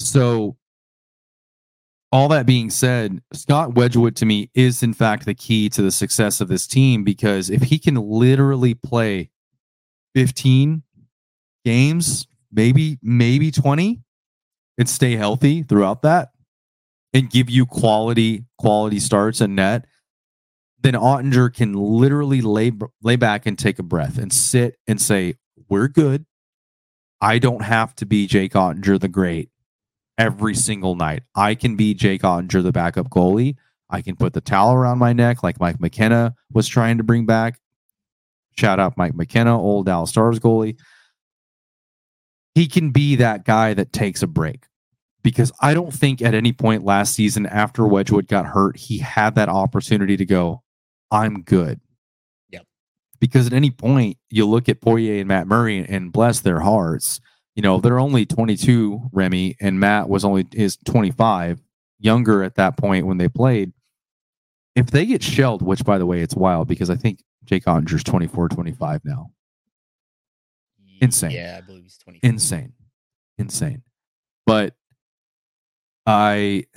So, all that being said, Scott Wedgewood to me is in fact the key to the success of this team because if he can literally play 15 games, maybe maybe 20 and stay healthy throughout that and give you quality quality starts and net, then Oettinger can literally lay lay back and take a breath and sit and say, "We're good. I don't have to be Jake Oettinger the great every single night. I can be Jake Oettinger the backup goalie. I can put the towel around my neck like Mike McKenna was trying to bring back. Shout out Mike McKenna, old Dallas Stars goalie. He can be that guy that takes a break because I don't think at any point last season after Wedgewood got hurt, he had that opportunity to go, I'm good. Yep. Because at any point, you look at Poirier and Matt Murray and bless their hearts, you know, they're only 22, Remy, and Matt was only is 25, younger at that point when they played. If they get shelled, which by the way, it's wild because I think Jake Oettinger's 24, 25 now. Insane. Yeah, I believe he's 20. Insane. Insane. But I [sighs]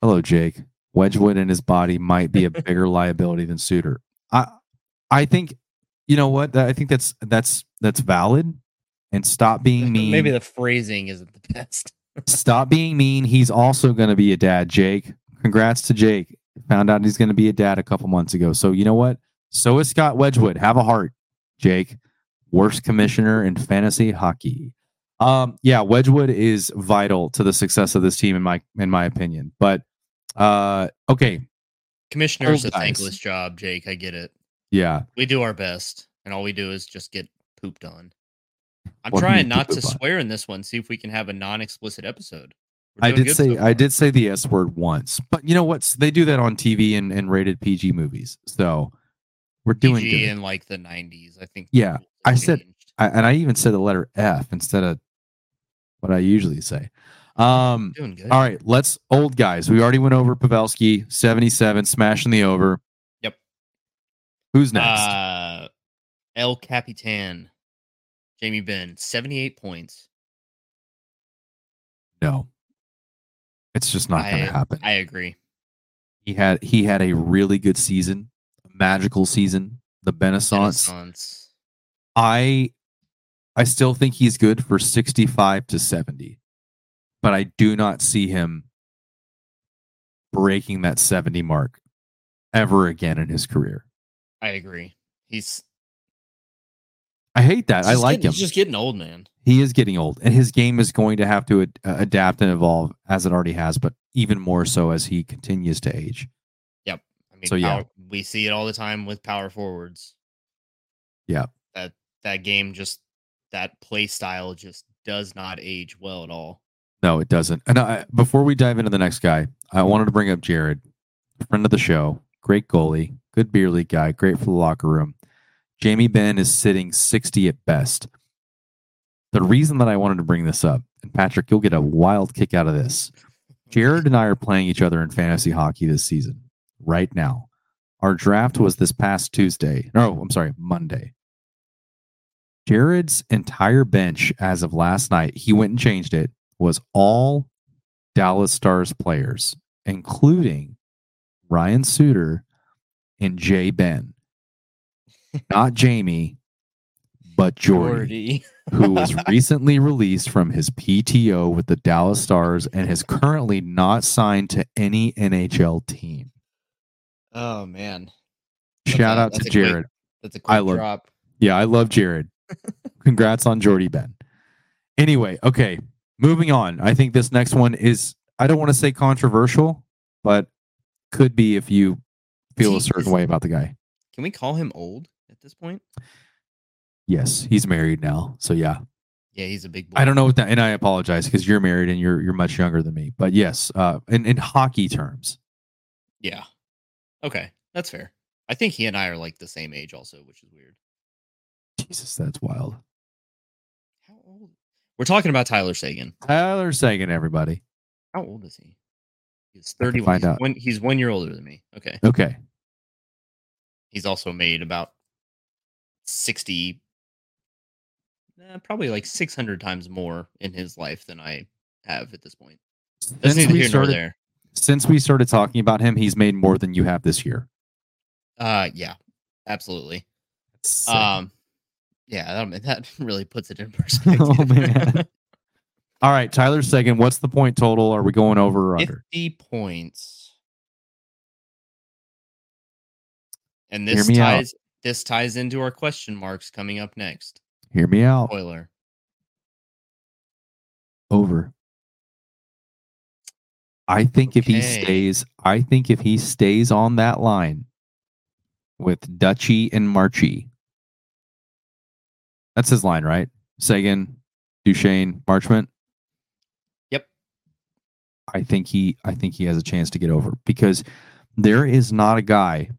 Hello, Jake. Wedgewood and his body might be a [laughs] bigger liability than Suter. I I think you know what? I think that's that's that's valid. And stop being [laughs] mean. Maybe the phrasing isn't the best. stop being mean. He's also going to be a dad, Jake. Congrats to Jake. Found out he's going to be a dad a couple months ago. So you know what? So is Scott Wedgewood. Have a heart, Jake. Worst commissioner in fantasy hockey. Um, yeah, Wedgewood is vital to the success of this team in my in my opinion. But uh, okay. Commissioner's a thankless job, Jake. I get it. Yeah. We do our best, and all we do is just get pooped on. I'm what trying not to on? swear in this one. See if we can have a non-explicit episode. I did say so I did say the S word once, but you know what? They do that on TV and, and rated PG movies. So we're doing PG good. in like the 90s. I think. Yeah, I said, I, and I even said the letter F instead of what I usually say. Um, Doing good. All right, let's old guys. We already went over Pavelski, 77, smashing the over. Yep. Who's next? Uh, El Capitan, Jamie Benn, 78 points. No, it's just not going to happen. I agree. He had he had a really good season, a magical season. The Benaissance. I I still think he's good for 65 to 70 but I do not see him breaking that 70 mark ever again in his career. I agree. He's I hate that. I like getting, him. He's just getting old, man. He is getting old, and his game is going to have to ad- uh, adapt and evolve as it already has, but even more so as he continues to age. Yep. I mean, so yeah, we see it all the time with power forwards. Yeah. That that game just that play style just does not age well at all. No, it doesn't. And I, before we dive into the next guy, I wanted to bring up Jared, friend of the show, great goalie, good beer league guy, great for the locker room. Jamie Benn is sitting 60 at best. The reason that I wanted to bring this up, and Patrick, you'll get a wild kick out of this. Jared and I are playing each other in fantasy hockey this season, right now. Our draft was this past Tuesday. No, I'm sorry, Monday. Jared's entire bench as of last night, he went and changed it, was all Dallas Stars players, including Ryan Suter and Jay Ben. Not [laughs] Jamie, but Jordy, [laughs] who was recently released from his PTO with the Dallas Stars and is currently not signed to any NHL team. Oh man. Shout a- out to that's a quick- Jared. That's a quick I love- drop. Yeah, I love Jared. [laughs] Congrats on Jordy Benn. Anyway, okay, moving on. I think this next one is I don't want to say controversial, but could be if you feel a certain way about the guy. Can we call him old at this point? Yes, he's married now. So yeah. Yeah, he's a big boy. I don't know what that and I apologize because you're married and you're you're much younger than me. But yes, uh in, in hockey terms. Yeah. Okay, that's fair. I think he and I are like the same age, also, which is weird. Jesus, that's wild. We're talking about Tyler Seguin. Tyler Seguin, everybody. How old is he? He's 31. find he's, out. One, he's one year older than me. Okay. Okay. He's also made about 60, eh, probably like 600 times more in his life than I have at this point. That's Since we, started, there. since we started talking about him, he's made more than you have this year. Uh, yeah, absolutely. Um, yeah, that, [laughs] that really puts it in [laughs] perspective. Oh, man. All right, Tyler Seguin, what's the point total? Are we going over or under? 50 points. And this me out. ties this ties into our question marks coming up next. Hear me out. Spoiler. Over. I think if he stays, I think if he stays on that line with Dutchy and Marchie, that's his line, right? Seguin, Duchene, Marchment. Yep. I think he, I think he has a chance to get over because there is not a guy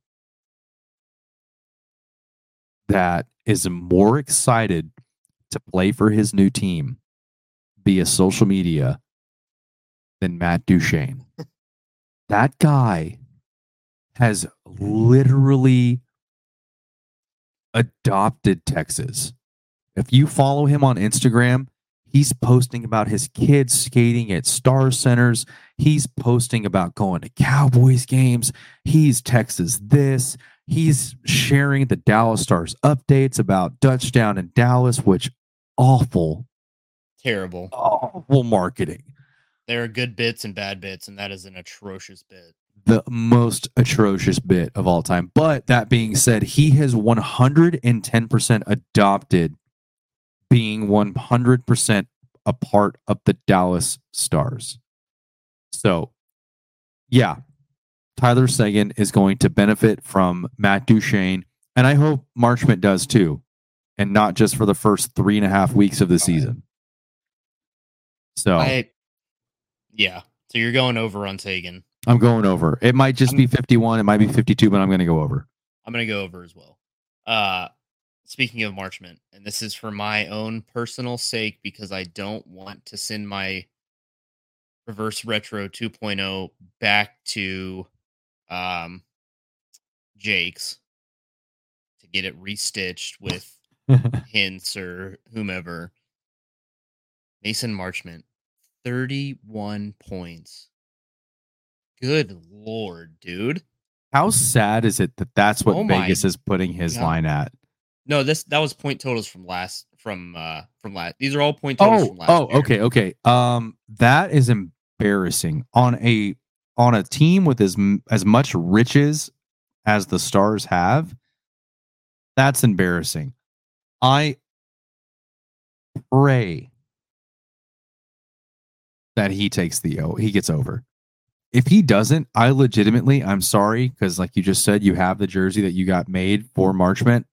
that is more excited to play for his new team via social media than Matt Duchene. [laughs] that guy has literally adopted Texas. If you follow him on Instagram, he's posting about his kids skating at Star Centers. He's posting about going to Cowboys games. He's Texas this. He's sharing the Dallas Stars updates about Dutch down in Dallas, which awful, Terrible. awful marketing. There are good bits and bad bits, and that is an atrocious bit. the most atrocious bit of all time. But that being said, he has 110% adopted being 100% a part of the Dallas Stars. So, yeah, Tyler Seguin is going to benefit from Matt Duchene, and I hope Marchment does too, and not just for the first three and a half weeks of the season. So I Yeah. So you're going over on Seguin. I'm going over. It might just be 51, it might be 52, but I'm going to go over. I'm gonna go over as well. Uh speaking of Marchment, and this is for my own personal sake because I don't want to send my reverse retro 2.0 back to um Jake's to get it restitched with [laughs] Hintz or whomever. Mason Marchment, 31 points. Good lord, dude. How sad is it that that's what Oh Vegas is putting his God. line at? No, this that was point totals from last from uh from last. These are all point totals Oh, from last oh, year. okay, okay. Um, that is embarrassing on a on a team with as as much riches as the Stars have. That's embarrassing. I pray that he takes the O. He gets over. If he doesn't, I legitimately, I'm sorry because, like you just said, you have the jersey that you got made for Marchment.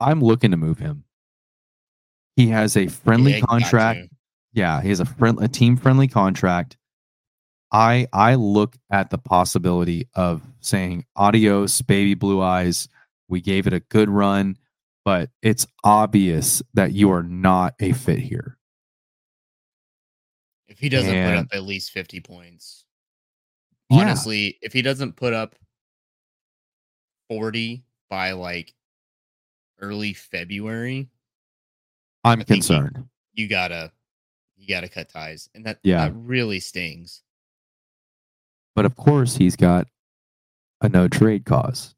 I'm looking to move him. He has a friendly Yeah, contract. Yeah, he has a friend a team friendly contract. I I look at the possibility of saying adios, baby blue eyes. We gave it a good run, but it's obvious that you are not a fit here. If he doesn't put up at least 50 points, Yeah. honestly, if he doesn't put up 40 by like early February, I'm I think he- concerned. you gotta you gotta cut ties. And that Yeah. that really stings. But of course, he's got a no trade cause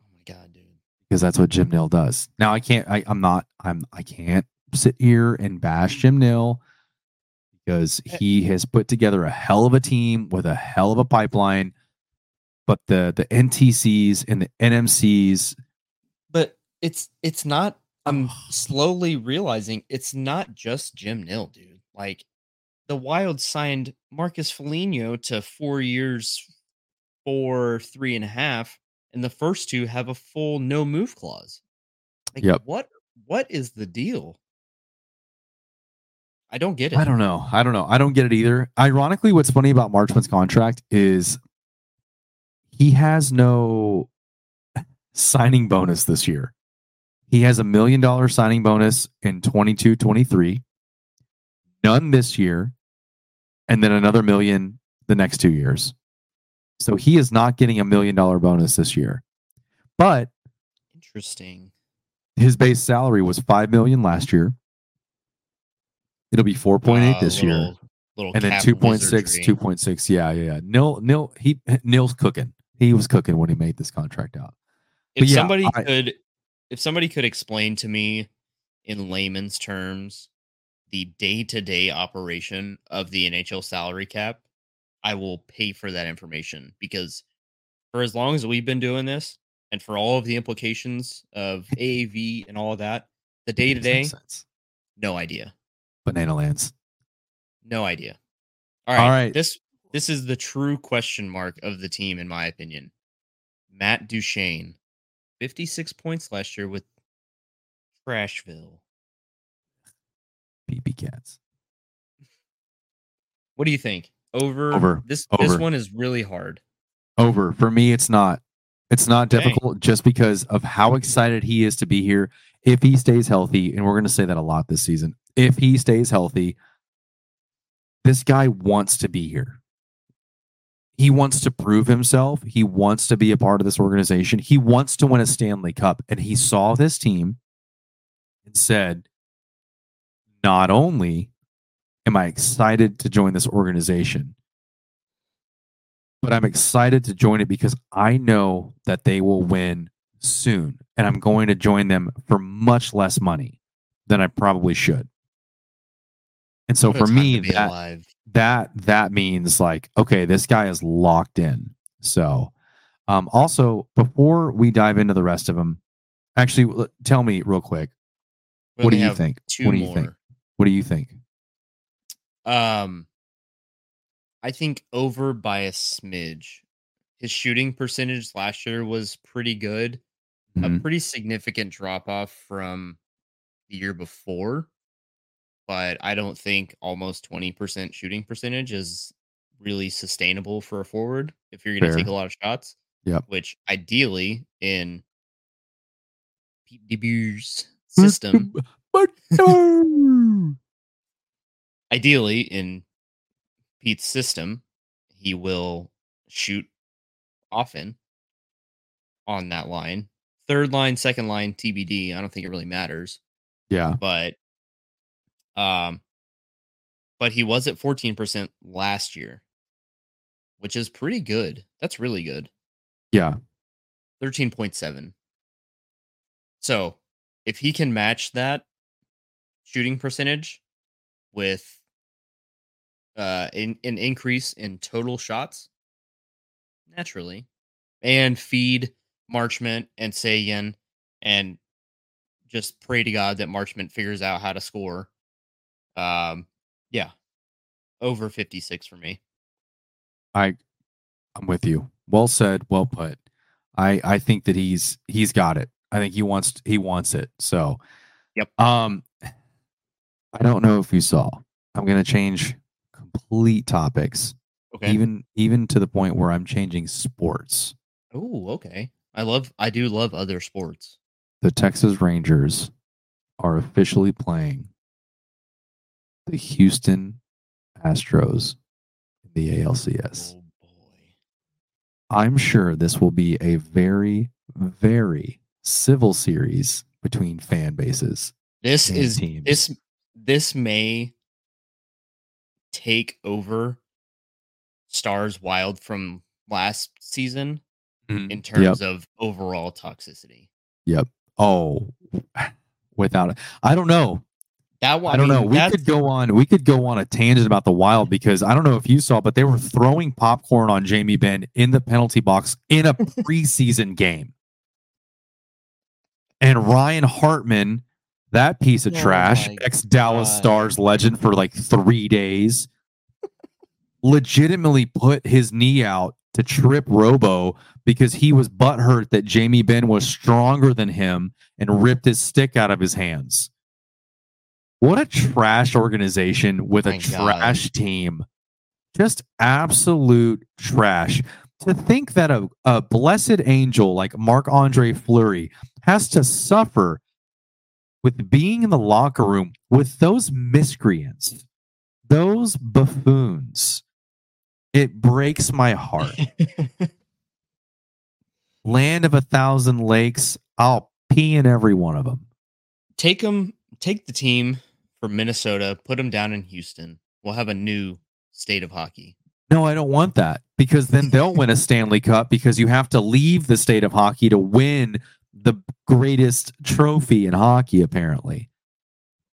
Oh my god, dude. because that's what Jim Nill does. Now I can't. I, I'm not. I'm. I can't sit here and bash Jim Nill because Eh. he has put together a hell of a team with a hell of a pipeline. But the the NTCs and the NMCs, it's it's not I'm slowly realizing it's not just Jim Nill, dude. Like the Wild signed Marcus Foligno to four years, four, three and a half, and the first two have a full no move clause. Like, Yep. What what is the deal? I don't get it. I don't know. I don't know. I don't get it either. Ironically, what's funny about Marchment's contract is he has no signing bonus this year. He has a million dollar signing bonus in 22 23, none this year, and then another million the next two years. So he is not getting a million dollar bonus this year. But Interesting. his base salary was 5 million last year. It'll be 4.8 Uh, this year little- little and then cap 2.6 2.6 yeah yeah yeah nil nil he Nill's cooking he was cooking when he made this contract out if yeah, somebody I- could if somebody could explain to me in layman's terms the day-to-day operation of the NHL salary cap, I will pay for that information because for as long as we've been doing this and for all of the implications of AAV and all of that, the day-to-day, no idea. banana lands No idea. All All right. right. This this is the true question mark of the team, in my opinion. Matt Duchene, 56 points last year with Trashville. pp cats What do you think? Over. Over. This this one is really hard. over for me it's not it's not Okay. difficult just because of how excited he is to be here if he stays healthy and we're going to say that a lot this season if he stays healthy this guy wants to be here he wants to prove himself he wants to be a part of this organization he wants to win a stanley cup and he saw this team and said not only am i excited to join this organization but I'm excited to join it because I know that they will win soon. And I'm going to join them for much less money than I probably should. And so for me, that, alive. That that means like, okay, this guy is locked in. So um also before we dive into the rest of them, actually l- tell me real quick, We what do you think? What do you more. think? What do you think? Um, I think over by a smidge. His shooting percentage last year was pretty good. A Mhm. pretty significant drop off from the year before, but I don't think almost twenty percent shooting percentage is really sustainable for a forward if you're going to take a lot of shots. Yep. Which ideally in Pete DeBoer's system, ideally in Pete's system, he will shoot often on that line. Third line, second line, TBD. I don't think it really matters, yeah. but um, but he was at fourteen percent last year, which is pretty good. That's really good. Yeah. Thirteen point seven. So, if he can match that shooting percentage with uh in, an increase in total shots naturally and feed Marchment and Seguin and just pray to God that Marchment figures out how to score. Um yeah. Over 56 for me. I I'm with you. Well said, well put. I I think that he's he's got it. I think he wants he wants it. So, Yep. Um, I don't know if you saw. I'm gonna change complete topics, Okay. even even to the point where I'm changing sports. oh, okay. I love. I do love other sports. The Texas Rangers are officially playing the Houston Astros in the ALCS. Oh boy. I'm sure this will be a very, very civil series between fan bases. This is teams. this this may take over Stars Wild from last season mm-hmm. in Yep. terms of overall toxicity. Yep. Oh, without it, I don't know. That one, I don't mean, know. We could go on. We could go on a tangent about the Wild because I don't know if you saw, but they were throwing popcorn on Jamie Benn in the penalty box in a [laughs] preseason game, and Ryan Hartman, that piece of Oh trash, ex Dallas Stars legend for like three days, legitimately put his knee out to trip Robo because he was butthurt that Jamie Benn was stronger than him and ripped his stick out of his hands. What a trash organization with a My God. trash team. Just absolute trash. To think that a, a blessed angel like Marc Andre Fleury has to suffer with being in the locker room with those miscreants, those buffoons. It breaks my heart. [laughs] Land of a thousand lakes, I'll pee in every one of them. take them, take the team from Minnesota, put them down in Houston. We'll have a new state of hockey. No, I don't want that because then they'll win a Stanley Cup because you have to leave the state of hockey to win the greatest trophy in hockey. Apparently,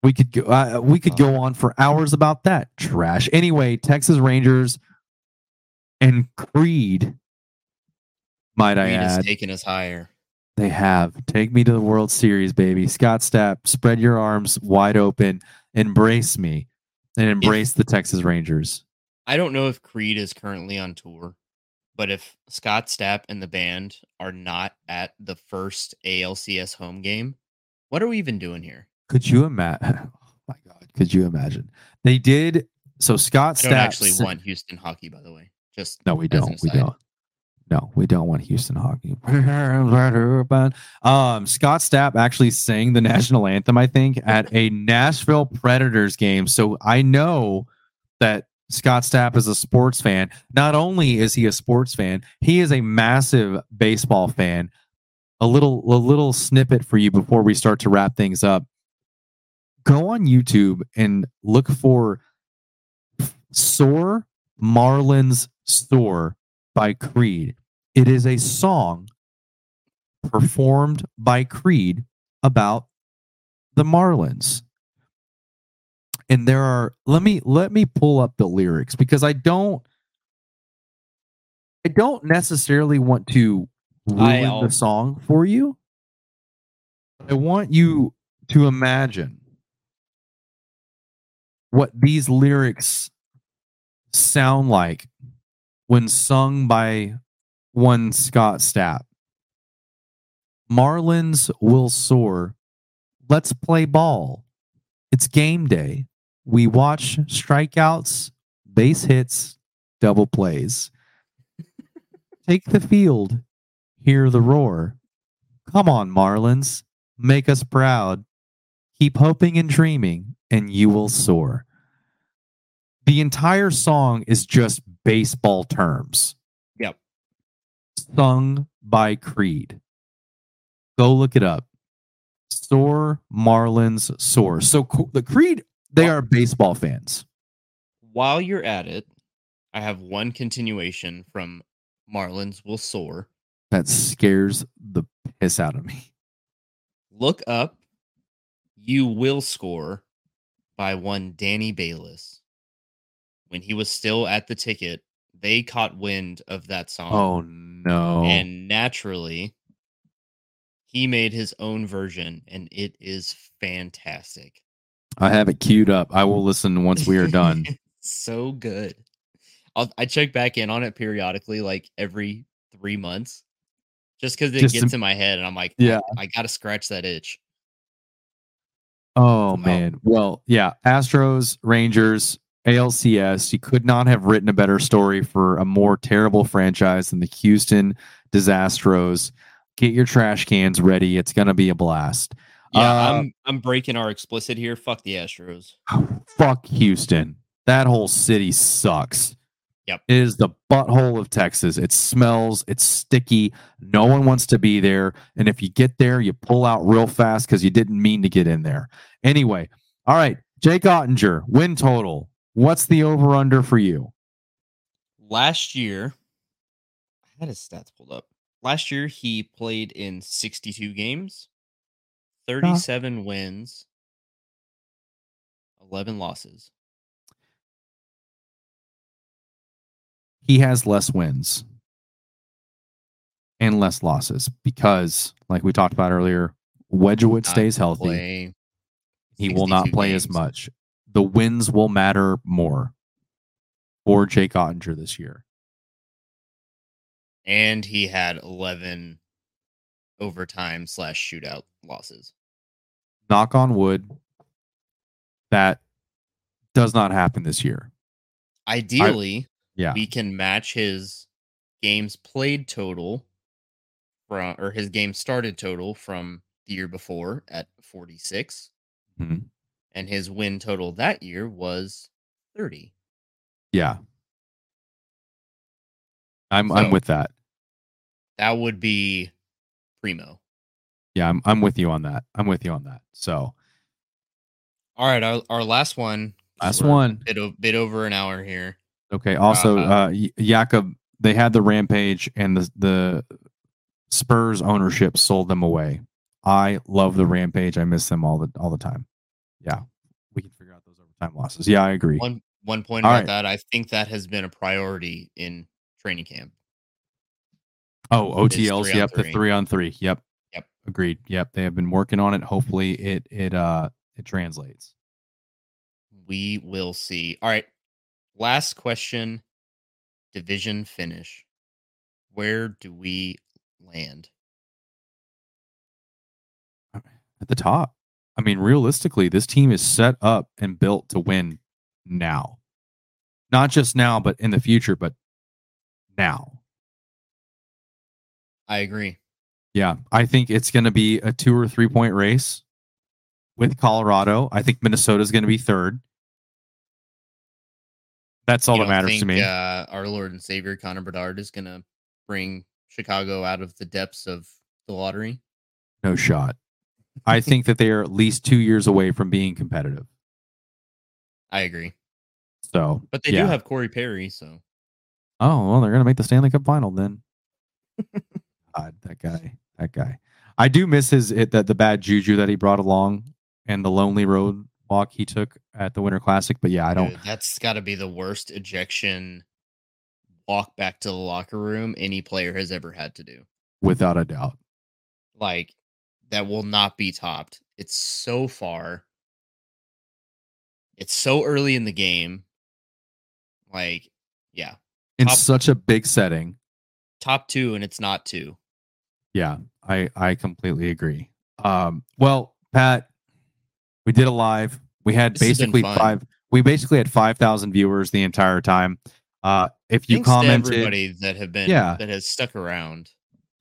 we could go. Uh, we could go on for hours about that trash. Anyway, Texas Rangers and Creed. Might I Reed has add, taken us higher. They have take me to the World Series, baby. Scott Stapp, spread your arms wide open, embrace me, and embrace the Texas Rangers. I don't know if Creed is currently on tour, but if Scott Stapp and the band are not at the first ALCS home game, what are we even doing here? Could you imagine? [laughs] Oh my God, could you imagine? They did. So Scott Stapp. actually want Houston hockey, by the way. Just No, we don't. We don't. No, we don't want Houston hockey. [laughs] Um, Scott Stapp actually sang the national anthem, I think, at a [laughs] Nashville Predators game. So I know that Scott Stapp is a sports fan. Not only is he a sports fan, he is a massive baseball fan. A little a little snippet for you before we start to wrap things up. Go on YouTube and look for Soar Marlins Soar by Creed. It is a song performed by Creed about the Marlins. And there are let me let me pull up the lyrics because I don't I don't necessarily want to ruin I'll- the song for you. I want you to imagine what these lyrics sound like when sung by one Scott Stapp. Marlins will soar. Let's play ball. It's game day. We watch strikeouts, base hits, double plays. Take the field. Hear the roar. Come on, Marlins. Make us proud. Keep hoping and dreaming, and you will soar. The entire song is just baseball terms Yep. sung by Creed. Go look it up. Soar Marlins Soar. So the Creed, they are baseball fans. While you're at it, I have one continuation from Marlins Will Soar. That scares the piss out of me. Look up You Will Score by one Danny Balis. When he was still at the ticket, they caught wind of that song. Oh no. And naturally, he made his own version, and it is fantastic. I have it queued up. I will listen once we are done. [laughs] so good. I'll, I check back in on it periodically, like every three months. just because it Just gets to- in my head, and I'm like, Yeah. I, I got to scratch that itch. Yeah. I got to scratch that itch. Oh man. Well, yeah. Astros, Rangers, ALCS. You could not have written a better story for a more terrible franchise than the Houston Disastros. Get your trash cans ready. It's gonna be a blast. Yeah, Uh, I'm I'm breaking our explicit here. Fuck the Astros. Fuck Houston. That whole city sucks. Yep. It is the butthole of Texas. It smells, it's sticky. No one wants to be there. And if you get there, you pull out real fast because you didn't mean to get in there. Anyway, all right. Jake Oettinger, win total. What's the over under for you? Last year, I had his stats pulled up. Last year, he played in 62 games, uh-huh. 37 wins, 11 losses. He has less wins and less losses because, like we talked about earlier, Wedgewood stays healthy. he will not 62 play as much. The wins will matter more for Jake Oettinger this year. And he had 11 overtime slash shootout losses. Knock on wood, that does not happen this year. Ideally, Yeah. we can match his games played total from or his game started total from the year before at 46 Mhm. And his win total that year was 30 Yeah. I'm I'm with that. that would be primo Yeah, I'm I'm with you on that. I'm with you on that. So all right our, our last one. last one. bit, o- bit over an hour here Okay. Also, Uh-huh. uh, Jakob, they had the rampage, and the the Spurs ownership sold them away. I love the rampage. I miss them all the all the time. Yeah, we can figure out those overtime losses. Yeah, I agree. one one point All about right. that i think that has been a priority in training camp Oh, OTLs. three Yep, the three. three on three. Yep. Yep. Agreed. Yep. They have been working on it. Hopefully, it it uh it translates. we will see all right last question division finish where do we land At the top. I mean, realistically, this team is set up and built to win now. Not just now, but in the future, but now. i agree Yeah, I think it's going to be a two or three point race with Colorado. I think Minnesota is going to be third. That's all You that matters think, to me. Uh, our Lord and Savior Connor Bedard is gonna bring Chicago out of the depths of the lottery. No shot. [laughs] I think that they are at least two years away from being competitive. I agree, So, but they yeah. do have Corey Perry, so Oh well, they're gonna make the Stanley Cup final then. [laughs] God, that guy, that guy. I do miss his it, that the bad juju that he brought along and the lonely road walk he took at the Winter Classic. But yeah, I don't. Dude, that's got to be the worst ejection walk back to the locker room any player has ever had to do. Without a doubt, Like that will not be topped. It's so far. It's so early in the game. Like, yeah, in Top- such a big setting. top two, and it's not two. Yeah, I I completely agree. Um, well, Pat, we did a live. We had This basically five. We basically had five thousand viewers the entire time. Uh, if you commented, to everybody that have been Yeah. that has stuck around.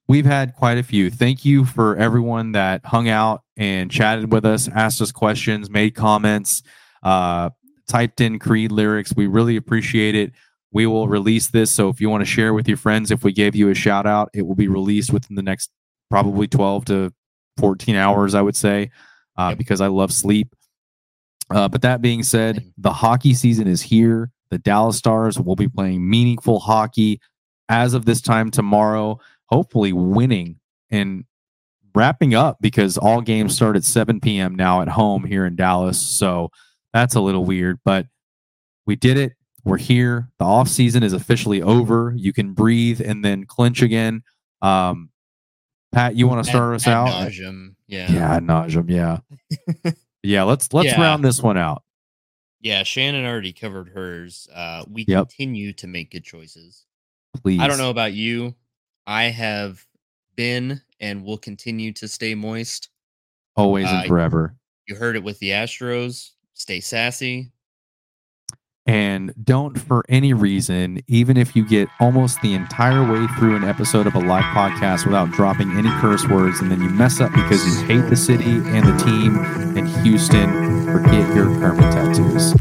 We've had quite a few. Thank you for everyone that hung out and chatted with us, asked us questions, made comments, uh, typed in Creed lyrics. We really appreciate it. We will release this. So if you want to share with your friends, if we gave you a shout out, it will be released within the next probably 12 to 14 hours, I would say, uh, because I love sleep. Uh, but that being said, the hockey season is here. The Dallas Stars will be playing meaningful hockey as of this time tomorrow, hopefully winning and wrapping up because all games start at 7 p.m. now at home here in Dallas. So that's a little weird, but we did it. We're here. The off season is officially over. You can breathe and then clinch again. Um, Pat, you want to start Ad- us ad out? nauseam, Yeah. Yeah, nauseum. Yeah, [laughs] yeah. Let's let's Yeah. round this one out. Yeah, Shannon already covered hers. Uh, we Yep. continue to make good choices. Please. I don't know about you. I have been and will continue to stay moist. Always Uh, and forever. You heard it with the Astros. Stay sassy. And don't, for any reason, even if you get almost the entire way through an episode of a live podcast without dropping any curse words, and then you mess up because you hate the city and the team in Houston, forget your karma tattoos.